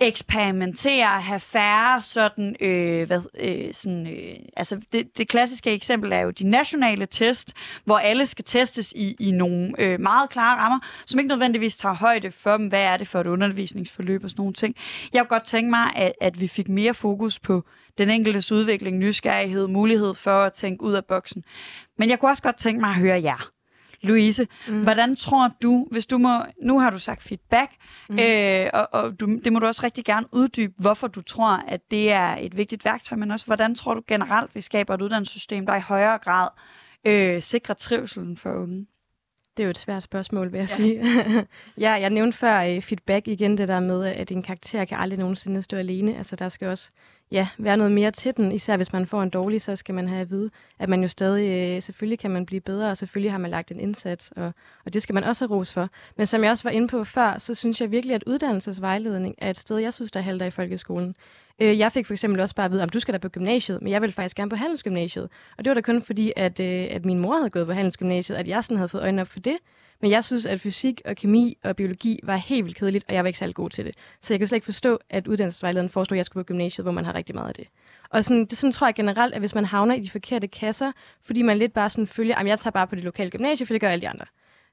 eksperimentere, have færre sådan, øh, hvad, øh, sådan øh, altså det, det klassiske eksempel er jo de nationale test, hvor alle skal testes i, i nogle øh, meget klare rammer, som ikke nødvendigvis tager højde for dem, hvad er det for et undervisningsforløb og sådan nogle ting. Jeg kunne godt tænke mig, at, at vi fik mere fokus på den enkeltes udvikling, nysgerrighed, mulighed for at tænke ud af boksen. Men jeg kunne også godt tænke mig at høre jer. Louise, mm. hvordan tror du, hvis du må, nu har du sagt feedback, mm. øh, og, og du, det må du også rigtig gerne uddybe, hvorfor du tror, at det er et vigtigt værktøj, men også hvordan tror du generelt, vi skaber et uddannelsessystem, der i højere grad øh, sikrer trivselen for unge? Det er jo et svært spørgsmål, vil jeg ja. sige. ja, jeg nævnte før uh, feedback igen, det der med, at en karakter kan aldrig nogensinde stå alene. Altså, der skal også ja, være noget mere til den. Især hvis man får en dårlig, så skal man have at vide, at man jo stadig, øh, selvfølgelig kan man blive bedre, og selvfølgelig har man lagt en indsats, og, og det skal man også have ros for. Men som jeg også var inde på før, så synes jeg virkelig, at uddannelsesvejledning er et sted, jeg synes, der halter i folkeskolen. Øh, Jeg fik for eksempel også bare at vide, om du skal da på gymnasiet, men jeg vil faktisk gerne på handelsgymnasiet. Og det var da kun fordi, at, øh, at min mor havde gået på handelsgymnasiet, at jeg sådan havde fået øjnene op for det. Men jeg synes, at fysik og kemi og biologi var helt vildt kedeligt, og jeg var ikke særlig god til det. Så jeg kan slet ikke forstå, at uddannelsesvejlederen foreslog, at jeg skulle på gymnasiet, hvor man har rigtig meget af det. Og sådan, det sådan tror jeg generelt, at hvis man havner i de forkerte kasser, fordi man lidt bare sådan følger, at jeg tager bare på det lokale gymnasie, for det gør alle de andre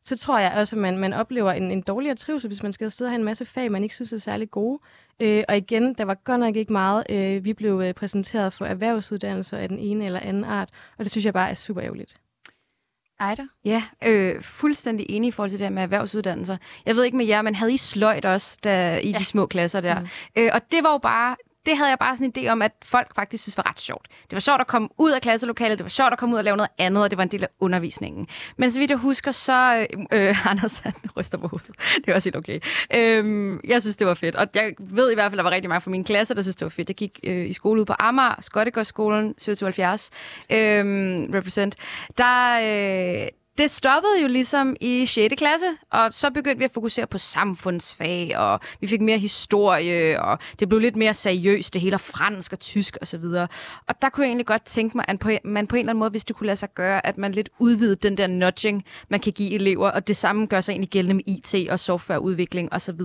så tror jeg også, at man, man oplever en, en dårligere trivsel, hvis man skal afsted og have en masse fag, man ikke synes er særlig gode. Øh, og igen, der var godt nok ikke meget. Øh, vi blev øh, præsenteret for erhvervsuddannelser af den ene eller anden art, og det synes jeg bare er super ærgerligt. Ejder? Ja, øh, fuldstændig enig i forhold til det her med erhvervsuddannelser. Jeg ved ikke med jer, men havde I sløjt også der, i ja. de små klasser der? Mm. Øh, og det var jo bare det havde jeg bare sådan en idé om, at folk faktisk synes var ret sjovt. Det var sjovt at komme ud af klasselokalet, det var sjovt at komme ud og lave noget andet, og det var en del af undervisningen. Men så vidt jeg husker, så... Øh, øh, Anders, han ryster på hovedet. Det var også helt okay. Øh, jeg synes, det var fedt. Og jeg ved i hvert fald, at der var rigtig mange fra min klasse, der synes, det var fedt. Jeg gik øh, i skole ude på Amager, Skottegårdsskolen, 77, øh, represent. Der... Øh, det stoppede jo ligesom i 6. klasse, og så begyndte vi at fokusere på samfundsfag, og vi fik mere historie, og det blev lidt mere seriøst, det hele fransk og tysk osv. Og, og der kunne jeg egentlig godt tænke mig, at på, man på en eller anden måde, hvis det kunne lade sig gøre, at man lidt udvidede den der nudging, man kan give elever, og det samme gør sig egentlig gældende med IT og softwareudvikling osv.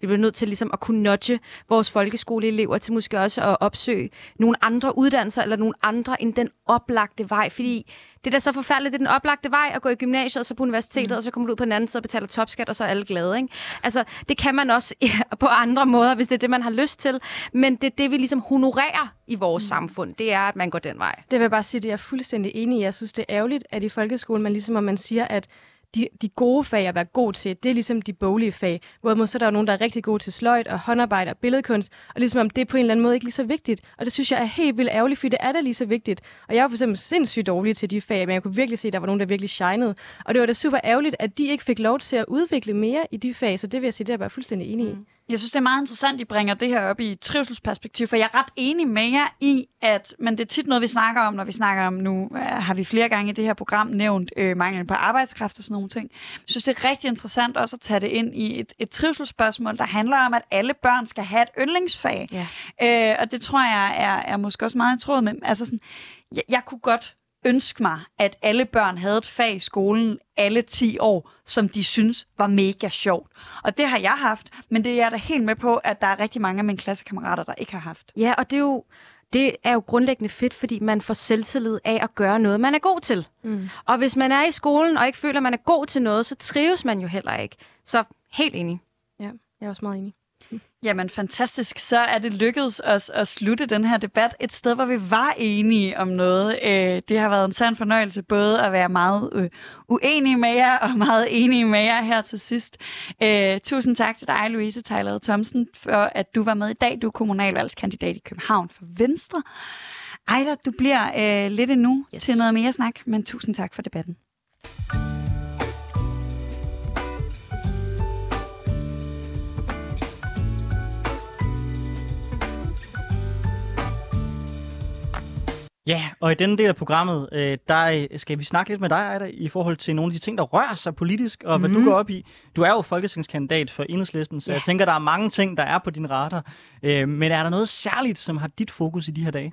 Vi bliver nødt til ligesom at kunne nudge vores folkeskoleelever til måske også at opsøge nogle andre uddannelser, eller nogle andre end den oplagte vej, fordi det er da så forfærdeligt. Det er den oplagte vej at gå i gymnasiet, og så på universitetet, mm. og så kommer du ud på den anden side og betaler topskat, og så er alle glade. Ikke? Altså, det kan man også på andre måder, hvis det er det, man har lyst til. Men det er det, vi ligesom honorerer i vores mm. samfund. Det er, at man går den vej. Det vil jeg bare sige, det er jeg fuldstændig enig i. Jeg synes, det er ærgerligt, at i folkeskolen, man ligesom, at man siger, at de, de gode fag at være god til, det er ligesom de boglige fag. Hvorimod så er der jo nogen, der er rigtig gode til sløjt og håndarbejde og billedkunst, og ligesom om det er på en eller anden måde ikke lige så vigtigt. Og det synes jeg er helt vildt ærgerligt, fordi det er da lige så vigtigt. Og jeg var for eksempel sindssygt dårlig til de fag, men jeg kunne virkelig se, at der var nogen, der virkelig shinede. Og det var da super ærgerligt, at de ikke fik lov til at udvikle mere i de fag, så det vil jeg sige, det er jeg bare fuldstændig enig i. Mm. Jeg synes, det er meget interessant, at I bringer det her op i et trivselsperspektiv, for jeg er ret enig med jer i, at men det er tit noget, vi snakker om, når vi snakker om nu, øh, har vi flere gange i det her program nævnt øh, manglen på arbejdskraft og sådan nogle ting. Jeg synes, det er rigtig interessant også at tage det ind i et, et trivselsspørgsmål, der handler om, at alle børn skal have et yndlingsfag. Ja. Øh, og det tror jeg er, er måske også meget i tråd med, altså sådan, jeg, jeg kunne godt ønske mig, at alle børn havde et fag i skolen alle 10 år, som de synes var mega sjovt. Og det har jeg haft, men det er jeg da helt med på, at der er rigtig mange af mine klassekammerater, der ikke har haft. Ja, og det er jo, det er jo grundlæggende fedt, fordi man får selvtillid af at gøre noget, man er god til. Mm. Og hvis man er i skolen og ikke føler, at man er god til noget, så trives man jo heller ikke. Så helt enig. Ja, jeg er også meget enig. Jamen fantastisk, så er det lykkedes os at slutte den her debat et sted, hvor vi var enige om noget. Øh, det har været en sand fornøjelse både at være meget øh, uenige med jer og meget enige med jer her til sidst. Øh, tusind tak til dig, Louise Tejlade Thomsen, for at du var med i dag. Du er kommunalvalgskandidat i København for Venstre. Ejda, du bliver øh, lidt endnu. Yes. til noget mere snak, men tusind tak for debatten. Ja, og i denne del af programmet, øh, der øh, skal vi snakke lidt med dig, Ejda, i forhold til nogle af de ting, der rører sig politisk, og hvad Mhm. du går op i. Du er jo folketingskandidat for Enhedslisten, så Ja. jeg tænker, der er mange ting, der er på din radar. Øh, men er der noget særligt, som har dit fokus i de her dage?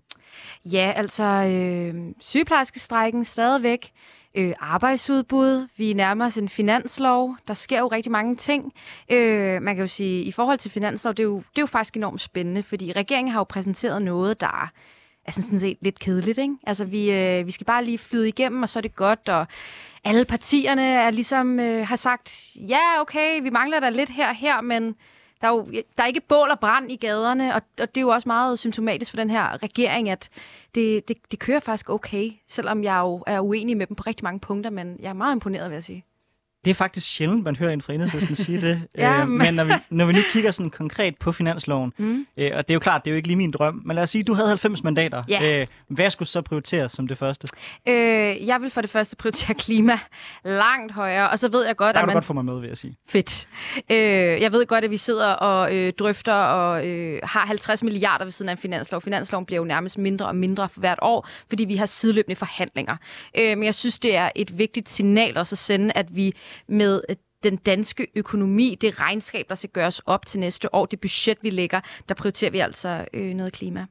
Ja, altså øh, sygeplejerskestrækken stadigvæk. Øh, arbejdsudbud. Vi nærmer os en finanslov. Der sker jo rigtig mange ting. Øh, man kan jo sige, i forhold til finanslov, det er, jo, det er jo faktisk enormt spændende, fordi regeringen har jo præsenteret noget, der er sådan set lidt kedeligt. Ikke? Altså, vi, øh, vi skal bare lige flyde igennem, og så er det godt, og alle partierne er ligesom, øh, har sagt, ja, okay, vi mangler der lidt her og her, men der er jo der er ikke bål og brand i gaderne, og, og det er jo også meget symptomatisk for den her regering, at det, det, det kører faktisk okay, selvom jeg jo er uenig med dem på rigtig mange punkter, men jeg er meget imponeret, vil jeg sige. Det er faktisk sjældent, man hører en fra Enhedslisten sige det. Ja, øh, men- når vi, når vi nu kigger sådan konkret på finansloven, Mm. øh, og det er jo klart, det er jo ikke lige min drøm, men lad os sige, du havde 90 mandater. Ja. Øh, hvad skulle så prioriteres som det første? Øh, jeg vil for det første prioritere klima langt højere, og så ved jeg godt, Der at man... godt få mig med, vil jeg sige. Fedt. Øh, jeg ved godt, at vi sidder og øh, drøfter og øh, har 50 milliarder ved siden af en finanslov. Finansloven bliver jo nærmest mindre og mindre for hvert år, fordi vi har sideløbende forhandlinger. Øh, men jeg synes, det er et vigtigt signal også at sende, at vi med øh, den danske økonomi, det regnskab, der skal gøres op til næste år, det budget, vi lægger, der prioriterer vi altså øh, noget klima.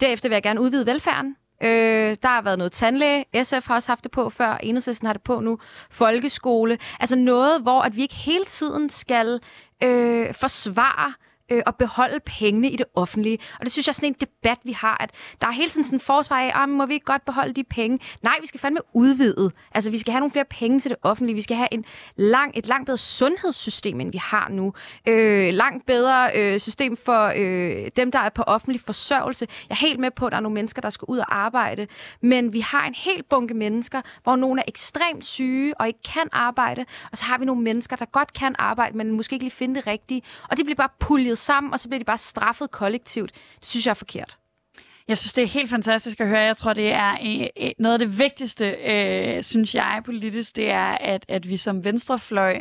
Derefter vil jeg gerne udvide velfærden. Øh, der har været noget tandlæge. SF har også haft det på før. Enhedslisten har det på nu. Folkeskole. Altså noget, hvor at vi ikke hele tiden skal øh, forsvare øh, øh, og beholde pengene i det offentlige. Og det synes jeg er sådan en debat, vi har, at der er hele tiden sådan en forsvar af, ah, må vi ikke godt beholde de penge? Nej, vi skal fandme udvide. Altså, vi skal have nogle flere penge til det offentlige. Vi skal have en lang, et langt bedre sundhedssystem, end vi har nu. Øh, langt bedre øh, system for øh, dem, der er på offentlig forsørgelse. Jeg er helt med på, at der er nogle mennesker, der skal ud og arbejde. Men vi har en hel bunke mennesker, hvor nogle er ekstremt syge og ikke kan arbejde. Og så har vi nogle mennesker, der godt kan arbejde, men måske ikke lige finde det rigtige. Og det bliver bare puljet sammen, og så bliver de bare straffet kollektivt. Det synes jeg er forkert. Jeg synes, det er helt fantastisk at høre. Jeg tror, det er noget af det vigtigste, øh, synes jeg politisk, det er, at, at vi som venstrefløj,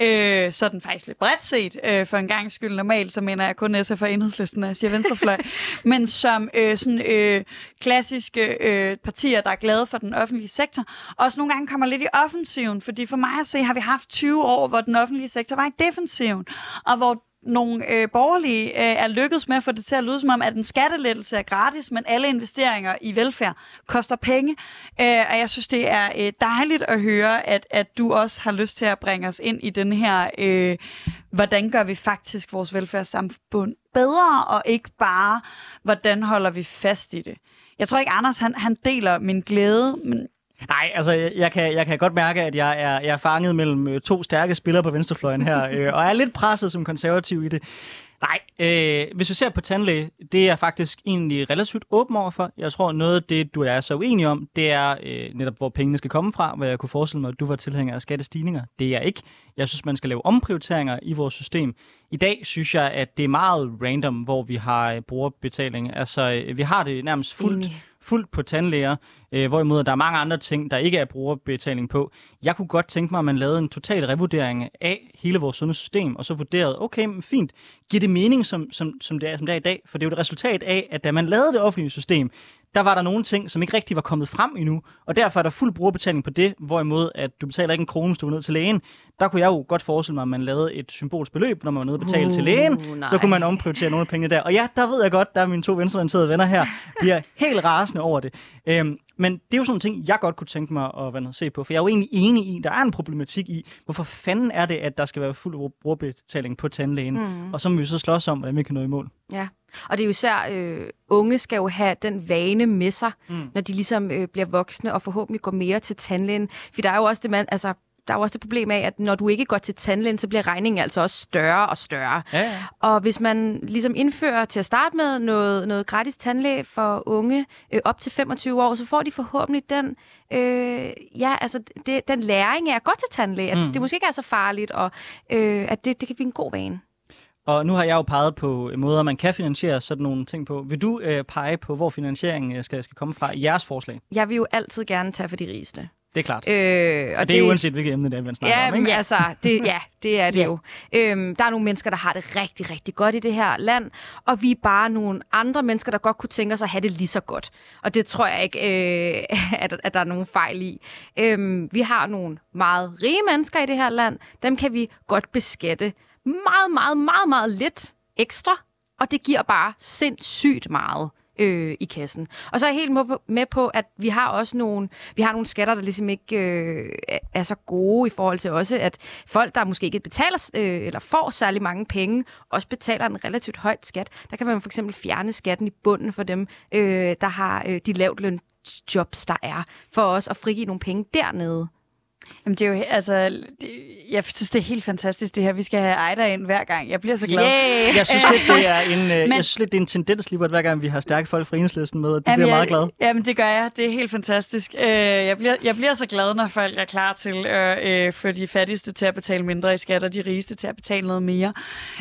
øh, sådan faktisk lidt bredt set, øh, for en gang skyld normalt, så mener jeg kun SF og enhedslisten, når jeg siger venstrefløj, men som øh, sådan, øh, klassiske øh, partier, der er glade for den offentlige sektor, også nogle gange kommer lidt i offensiven, fordi for mig at se, har vi haft 20 år, hvor den offentlige sektor var i defensiven, og hvor nogle øh, borgerlige øh, er lykkedes med at få det til at lyde som om, at en skattelettelse er gratis, men alle investeringer i velfærd koster penge. Øh, og jeg synes, det er øh, dejligt at høre, at, at du også har lyst til at bringe os ind i den her, øh, hvordan gør vi faktisk vores velfærdssamfund bedre, og ikke bare, hvordan holder vi fast i det. Jeg tror ikke, Anders han, han deler min glæde, men Nej, altså jeg, jeg, kan, jeg kan godt mærke, at jeg er, jeg er fanget mellem øh, to stærke spillere på venstrefløjen her, øh, og er lidt presset som konservativ i det. Nej, øh, hvis vi ser på tandlæge, det er jeg faktisk egentlig relativt åben over for. Jeg tror, noget af det, du og jeg er så uenige om, det er øh, netop, hvor pengene skal komme fra, hvor jeg kunne forestille mig, at du var tilhænger af skattestigninger. Det er jeg ikke. Jeg synes, man skal lave omprioriteringer i vores system. I dag synes jeg, at det er meget random, hvor vi har øh, brugerbetaling. Altså, øh, vi har det nærmest fuldt Enig fuldt på tandlæger, øh, hvorimod der er mange andre ting, der ikke er brugerbetaling på. Jeg kunne godt tænke mig, at man lavede en total revurdering af hele vores sundhedssystem, og så vurderede, okay, men fint, giver det mening, som, som, som, det er, som det er i dag? For det er jo et resultat af, at da man lavede det offentlige system, der var der nogle ting, som ikke rigtig var kommet frem endnu, og derfor er der fuld brugerbetaling på det, hvorimod at du betaler ikke en krone, hvis du er ned til lægen. Der kunne jeg jo godt forestille mig, at man lavede et symbolsk beløb, når man var nede og betale uh, til lægen, nej. så kunne man omprioritere nogle af pengene der. Og ja, der ved jeg godt, der er mine to venstreorienterede venner her, bliver helt rasende over det. Øhm, men det er jo sådan en ting, jeg godt kunne tænke mig at hvad, se på, for jeg er jo egentlig enig i, der er en problematik i, hvorfor fanden er det, at der skal være fuld brugerbetaling på tandlægen, mm. og så må vi så slås om, hvordan vi kan nå i mål. Ja, og det er jo især, øh, unge skal jo have den vane med sig, mm. når de ligesom øh, bliver voksne og forhåbentlig går mere til tandlægen. For der er jo også det, man, altså, der er jo også det problem af, at når du ikke går til tandlægen, så bliver regningen altså også større og større. Ja, ja. Og hvis man ligesom indfører til at starte med noget, noget gratis tandlæge for unge øh, op til 25 år, så får de forhåbentlig den, øh, ja, altså det, den læring af at gå til tandlæge, at Mm. det måske ikke er så farligt, og øh, at det, det kan blive en god vane. Og nu har jeg jo peget på måder, man kan finansiere sådan nogle ting på. Vil du øh, pege på, hvor finansieringen øh, skal, skal komme fra i jeres forslag? Jeg vil jo altid gerne tage for de rigeste. Det er klart. Øh, og det er uanset, hvilket emne det er, man snakker Ja, om, ikke? altså, det, ja, det er det Ja. jo. Øhm, der er nogle mennesker, der har det rigtig, rigtig godt i det her land, og vi er bare nogle andre mennesker, der godt kunne tænke os at have det lige så godt. Og det tror jeg ikke, øh, at, at der er nogen fejl i. Øhm, vi har nogle meget rige mennesker i det her land. Dem kan vi godt beskatte meget, meget, meget, meget lidt ekstra, og det giver bare sindssygt meget øh, i kassen. Og så er jeg helt med på, at vi har også nogle, vi har nogle skatter, der ligesom ikke øh, er- så gode i forhold til også, at folk, der måske ikke betaler øh, eller får særlig mange penge, også betaler en relativt højt skat. Der kan man for eksempel fjerne skatten i bunden for dem, øh, der har øh, de lavt jobs, der er, for os at frigive nogle penge dernede. Jamen, det er jo, altså, det, jeg synes, det er helt fantastisk, det her. Vi skal have Ejder ind hver gang. Jeg bliver så glad. Yeah! Jeg synes lidt, det er en, øh, Men- jeg synes lidt, det er en tendens, lige hver gang vi har stærke folk fra enhedslisten med, og de Jamen, bliver jeg, meget glade. Jamen, det gør jeg. Det er helt fantastisk. Øh, jeg, bliver, jeg bliver så glad, når folk er klar til at øh, få de fattigste til at betale mindre i skat, og de rigeste til at betale noget mere.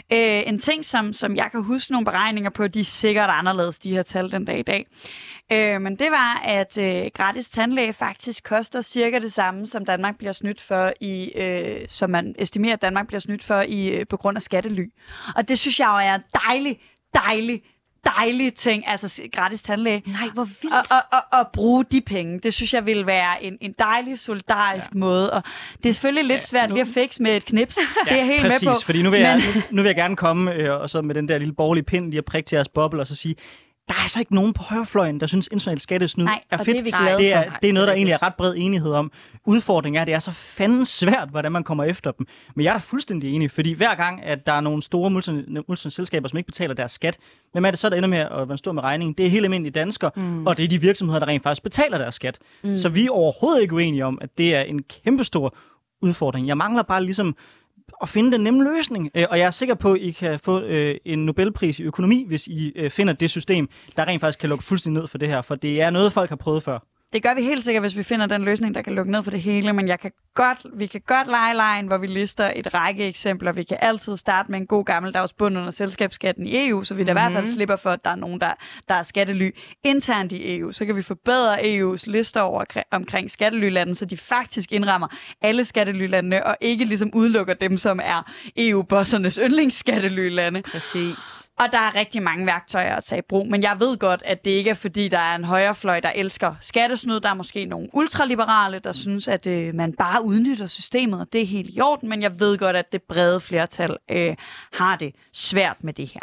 En ting, som, som jeg kan huske nogle beregninger på, de er sikkert anderledes, de her tal den dag i dag. Øh, men det var, at øh, gratis tandlæge faktisk koster cirka det samme, som Danmark bliver snydt for i, øh, som man estimerer, at Danmark bliver snydt for i, øh, på grund af skattely. Og det synes jeg jo er en dejlig, dejlig, dejlig ting, altså gratis tandlæge. Nej, hvor vildt. Og, og, og, og bruge de penge, det synes jeg vil være en, en dejlig, solidarisk ja. måde. Og det er selvfølgelig lidt Ja, svært nu- lige at fikse med et knips. det er jeg helt Præcis, med på. fordi nu vil, jeg, Men- nu, nu vil jeg gerne komme øh, og så med den der lille borgerlige pind lige at prikke til jeres boble og så sige, der er altså ikke nogen på højrefløjen, der synes, international skattesnyd Nej, er fedt. det er vi glade det for. er, det er noget, der er egentlig er ret bred enighed om. Udfordringen er, at det er så fanden svært, hvordan man kommer efter dem. Men jeg er da fuldstændig enig, fordi hver gang, at der er nogle store multinationale selskaber, som ikke betaler deres skat, hvem er det så, der ender med at være stor med regningen? Det er helt almindelige danskere, mm. og det er de virksomheder, der rent faktisk betaler deres skat. Mm. Så vi er overhovedet ikke uenige om, at det er en kæmpestor udfordring. Jeg mangler bare ligesom at finde den nemme løsning. Øh, og jeg er sikker på, at I kan få øh, en Nobelpris i økonomi, hvis I øh, finder det system, der rent faktisk kan lukke fuldstændig ned for det her. For det er noget, folk har prøvet før. Det gør vi helt sikkert, hvis vi finder den løsning, der kan lukke ned for det hele, men jeg kan godt, vi kan godt lege lejen, hvor vi lister et række eksempler. Vi kan altid starte med en god gammeldags bund under selskabsskatten i EU, så vi da i hvert fald slipper for, at der er nogen, der, der er skattely internt i EU. Så kan vi forbedre EU's lister over, omkring skattelylande, så de faktisk indrammer alle skattelylandene, og ikke ligesom udelukker dem, som er EU-bossernes yndlingsskattelylande. Præcis. Og der er rigtig mange værktøjer at tage i brug, men jeg ved godt, at det ikke er fordi, der er en højrefløj, der elsker skattesnyd. Der er måske nogle ultraliberale, der synes, at øh, man bare udnytter systemet, og det er helt i orden, men jeg ved godt, at det brede flertal øh, har det svært med det her.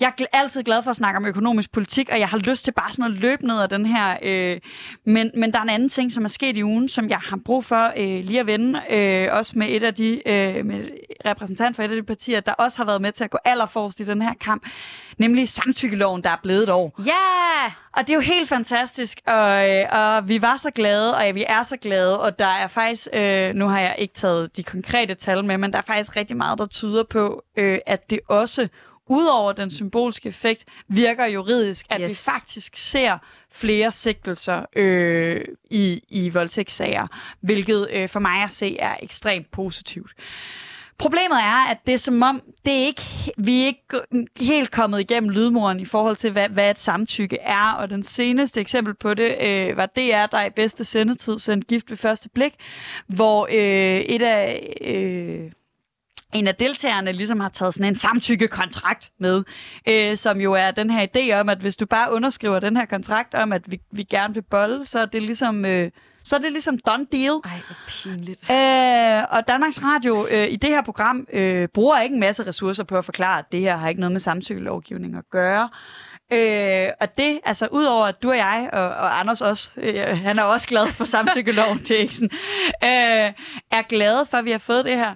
Jeg er altid glad for at snakke om økonomisk politik, og jeg har lyst til bare sådan at løbe ned af den her. Øh, men, men der er en anden ting, som er sket i ugen, som jeg har brug for øh, lige at vende, øh, også med et af de øh, med repræsentant for et af de partier, der også har været med til at gå allerforrest i den her kamp, nemlig samtykkeloven, der er blevet et år. Ja! Og det er jo helt fantastisk, og, øh, og vi var så glade, og vi er så glade, og der er faktisk, øh, nu har jeg ikke taget de konkrete tal med, men der er faktisk rigtig meget, der tyder på, øh, at det også, udover den symbolske effekt, virker juridisk, at. Yes. vi faktisk ser flere sigtelser øh, i, i voldtægtssager, hvilket øh, for mig at se er ekstremt positivt. Problemet er, at det er som om, det er ikke, vi er ikke helt kommet igennem lydmuren i forhold til, hvad, hvad et samtykke er. Og den seneste eksempel på det øh, var DR, der i bedste sendetid sendte gift ved første blik, hvor øh, et af... Øh, en af deltagerne ligesom har taget sådan en samtykkekontrakt med, øh, som jo er den her idé om, at hvis du bare underskriver den her kontrakt om, at vi, vi gerne vil bolle, så er det ligesom... Øh, så er det ligesom done deal. Ej, hvor pinligt. Øh, og Danmarks Radio øh, i det her program øh, bruger ikke en masse ressourcer på at forklare, at det her har ikke noget med samtykkelovgivning at gøre. Øh, og det, altså udover at du og jeg, og, og Anders også, øh, han er også glad for samtykkeloven til Eksen, øh, er glade for, at vi har fået det her.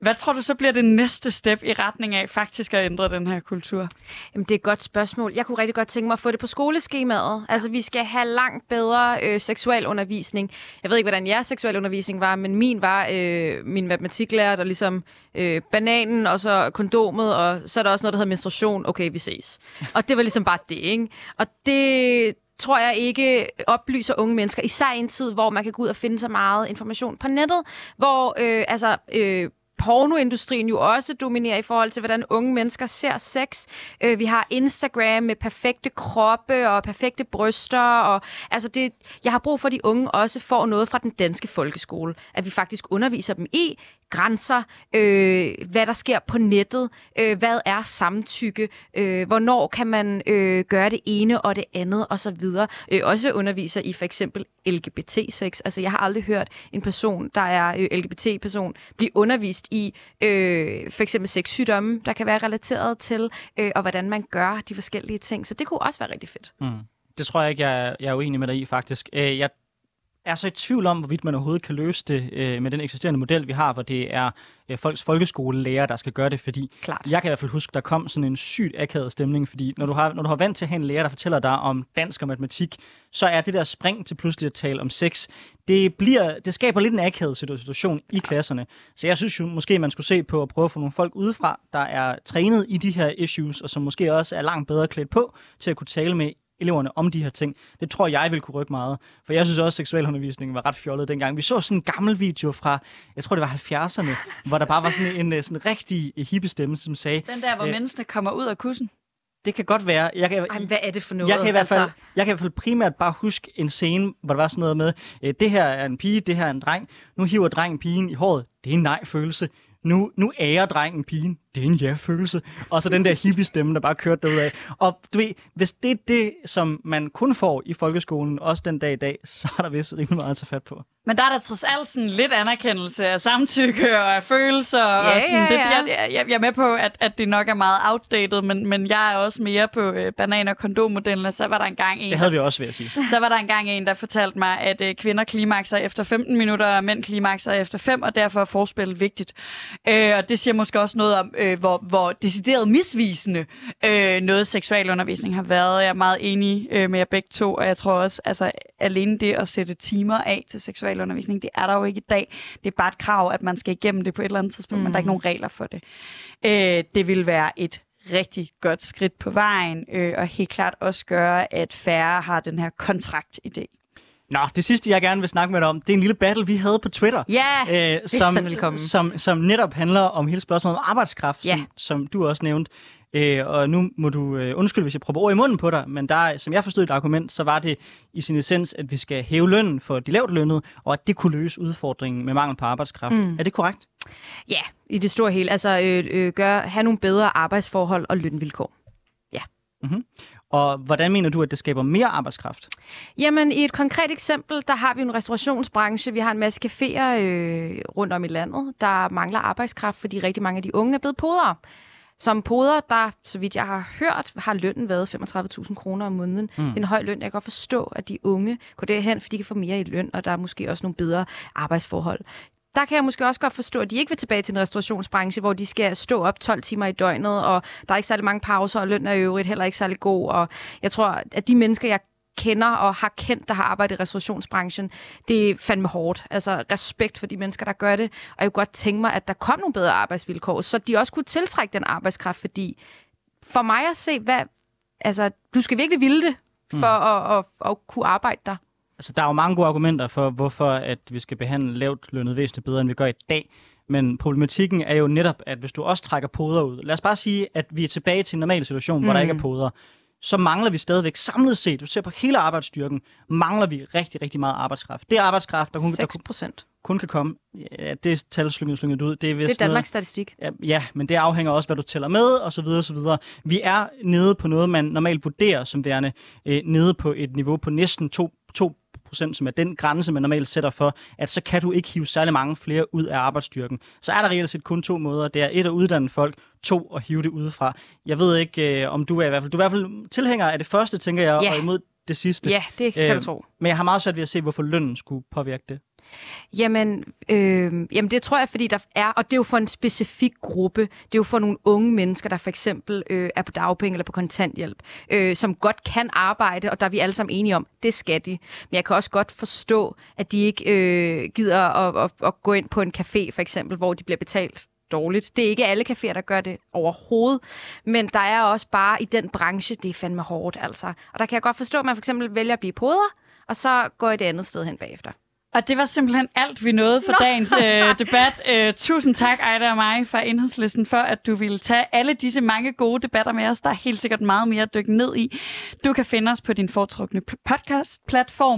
Hvad tror du så bliver det næste step i retning af faktisk at ændre den her kultur? Jamen, det er et godt spørgsmål. Jeg kunne rigtig godt tænke mig at få det på skoleskemaet. Altså, vi skal have langt bedre øh, seksualundervisning. Jeg ved ikke, hvordan jeres seksualundervisning var, men min var øh, min matematiklærer, der ligesom øh, bananen, og så kondomet, og så er der også noget, der hedder menstruation. Okay, vi ses. Og det var ligesom bare det, ikke? Og det tror jeg ikke oplyser unge mennesker, især i en tid, hvor man kan gå ud og finde så meget information på nettet, hvor øh, altså, øh, pornoindustrien jo også dominerer i forhold til, hvordan unge mennesker ser sex. Øh, vi har Instagram med perfekte kroppe og perfekte bryster. Og, altså det, jeg har brug for, at de unge også får noget fra den danske folkeskole. At vi faktisk underviser dem i, grænser, øh, hvad der sker på nettet, øh, hvad er samtykke, øh, hvornår kan man øh, gøre det ene og det andet osv. Øh, også underviser i for eksempel LGBT-sex. Altså jeg har aldrig hørt en person, der er øh, LGBT-person, blive undervist i øh, for eksempel sexsygdomme, der kan være relateret til, øh, og hvordan man gør de forskellige ting. Så det kunne også være rigtig fedt. Mm. Det tror jeg ikke, jeg, jeg er uenig med dig i faktisk. Øh, jeg er så i tvivl om, hvorvidt man overhovedet kan løse det øh, med den eksisterende model, vi har, hvor det er øh, folks folkeskolelærer, der skal gøre det, fordi Klart. jeg kan i hvert fald huske, der kom sådan en sygt akavet stemning, fordi når du, har, når du har vant til at have en lærer, der fortæller dig om dansk og matematik, så er det der spring til pludselig at tale om sex, det, bliver, det skaber lidt en akavet situation i klasserne. Så jeg synes jo måske, man skulle se på at prøve at få nogle folk udefra, der er trænet i de her issues, og som måske også er langt bedre klædt på til at kunne tale med eleverne om de her ting. Det tror jeg vil kunne rykke meget. For jeg synes også, at seksualundervisningen var ret fjollet dengang. Vi så sådan en gammel video fra, jeg tror det var 70'erne, hvor der bare var sådan en, en sådan rigtig hippe stemme, som sagde... Den der, hvor øh, menneskene kommer ud af kussen? Det kan godt være. Jeg kan, Ej, hvad er det for noget? Jeg kan, i hvert fald, altså... jeg kan i hvert fald primært bare huske en scene, hvor der var sådan noget med, øh, det her er en pige, det her er en dreng. Nu hiver drengen pigen i håret. Det er en nej-følelse. Nu, nu ærer drengen pigen det er en ja-følelse. Og så den der hippie-stemme, der bare kørte derudad. Og du ved, hvis det er det, som man kun får i folkeskolen, også den dag i dag, så er der vist rimelig meget at tage fat på. Men der er der trods alt sådan lidt anerkendelse af samtykke og af følelser. Ja, og sådan. ja, ja. Det, jeg, jeg, jeg er med på, at, at det nok er meget outdated, men, men jeg er også mere på øh, banan- og kondommodellen, og så var der engang en... Det havde vi også, vil jeg sige. Så var der engang en, der fortalte mig, at øh, kvinder klimakser efter 15 minutter, og mænd klimakser efter 5, og derfor er forspil vigtigt. Øh, og det siger måske også noget om, øh, hvor, hvor decideret misvisende øh, noget seksualundervisning har været. Jeg er meget enig øh, med jer begge to, og jeg tror også, altså alene det at sætte timer af til seksualundervisning, det er der jo ikke i dag. Det er bare et krav, at man skal igennem det på et eller andet tidspunkt, mm. men der er ikke nogen regler for det. Øh, det vil være et rigtig godt skridt på vejen, øh, og helt klart også gøre, at færre har den her kontrakt-idé. Nå, det sidste, jeg gerne vil snakke med dig om, det er en lille battle, vi havde på Twitter. Ja, øh, som, som, som netop handler om hele spørgsmålet om arbejdskraft, ja. som, som du også nævnte. Øh, og nu må du øh, undskylde, hvis jeg prøver ord i munden på dig, men der, som jeg forstod et argument, så var det i sin essens, at vi skal hæve lønnen for de lavt lønnede, og at det kunne løse udfordringen med mangel på arbejdskraft. Mm. Er det korrekt? Ja, i det store hele. Altså øh, øh, gør, have nogle bedre arbejdsforhold og lønvilkår. Ja. Mm-hmm. Og hvordan mener du, at det skaber mere arbejdskraft? Jamen, i et konkret eksempel, der har vi en restaurationsbranche. Vi har en masse caféer øh, rundt om i landet, der mangler arbejdskraft, fordi rigtig mange af de unge er blevet podere. Som poder, der, så vidt jeg har hørt, har lønnen været 35.000 kroner om måneden. Mm. En høj løn. Jeg kan godt forstå, at de unge går derhen, fordi de kan få mere i løn, og der er måske også nogle bedre arbejdsforhold der kan jeg måske også godt forstå, at de ikke vil tilbage til en restaurationsbranche, hvor de skal stå op 12 timer i døgnet, og der er ikke særlig mange pauser, og løn er i øvrigt heller ikke særlig god. Og jeg tror, at de mennesker, jeg kender og har kendt, der har arbejdet i restaurationsbranchen, det er fandme hårdt. Altså respekt for de mennesker, der gør det. Og jeg kunne godt tænke mig, at der kom nogle bedre arbejdsvilkår, så de også kunne tiltrække den arbejdskraft, fordi for mig at se, hvad, altså, du skal virkelig ville det, for mm. at, at, at kunne arbejde der. Altså, der er jo mange gode argumenter for, hvorfor at vi skal behandle lavt lønnet væsentligt bedre, end vi gør i dag. Men problematikken er jo netop, at hvis du også trækker poder ud, lad os bare sige, at vi er tilbage til en normal situation, mm. hvor der ikke er poder, så mangler vi stadigvæk samlet set, du ser på hele arbejdsstyrken, mangler vi rigtig, rigtig meget arbejdskraft. Det er arbejdskraft, der kun, der 6 kun, procent. kun kan komme, ja, det er tal slynget, ud. Det er, Det vist er Danmarks statistik. noget, ja, ja, men det afhænger også, hvad du tæller med, og så videre, og så videre. Vi er nede på noget, man normalt vurderer som værende øh, nede på et niveau på næsten 2, 2 procent, som er den grænse, man normalt sætter for, at så kan du ikke hive særlig mange flere ud af arbejdsstyrken. Så er der reelt set kun to måder. Det er et at uddanne folk, to at hive det udefra. Jeg ved ikke, øh, om du er i hvert fald... Du er i hvert fald tilhænger af det første, tænker jeg, Ja. og imod det sidste. Ja, det kan Øh, du tro. Men jeg har meget svært ved at se, hvorfor lønnen skulle påvirke det. Jamen, øh, jamen, det tror jeg, fordi der er, og det er jo for en specifik gruppe. Det er jo for nogle unge mennesker, der for eksempel øh, er på dagpenge eller på kontanthjælp, øh, som godt kan arbejde, og der er vi alle sammen enige om, det skal de. Men jeg kan også godt forstå, at de ikke øh, gider at, at, at gå ind på en café, for eksempel, hvor de bliver betalt dårligt. Det er ikke alle caféer, der gør det overhovedet, men der er også bare i den branche, det er fandme hårdt, altså. Og der kan jeg godt forstå, at man for eksempel vælger at blive poder, og så går et andet sted hen bagefter. Og det var simpelthen alt, vi nåede for dagens øh, debat. Øh, tusind tak, Ejda og mig fra Enhedslisten, for at du ville tage alle disse mange gode debatter med os. Der er helt sikkert meget mere at dykke ned i. Du kan finde os på din foretrukne podcast-platform.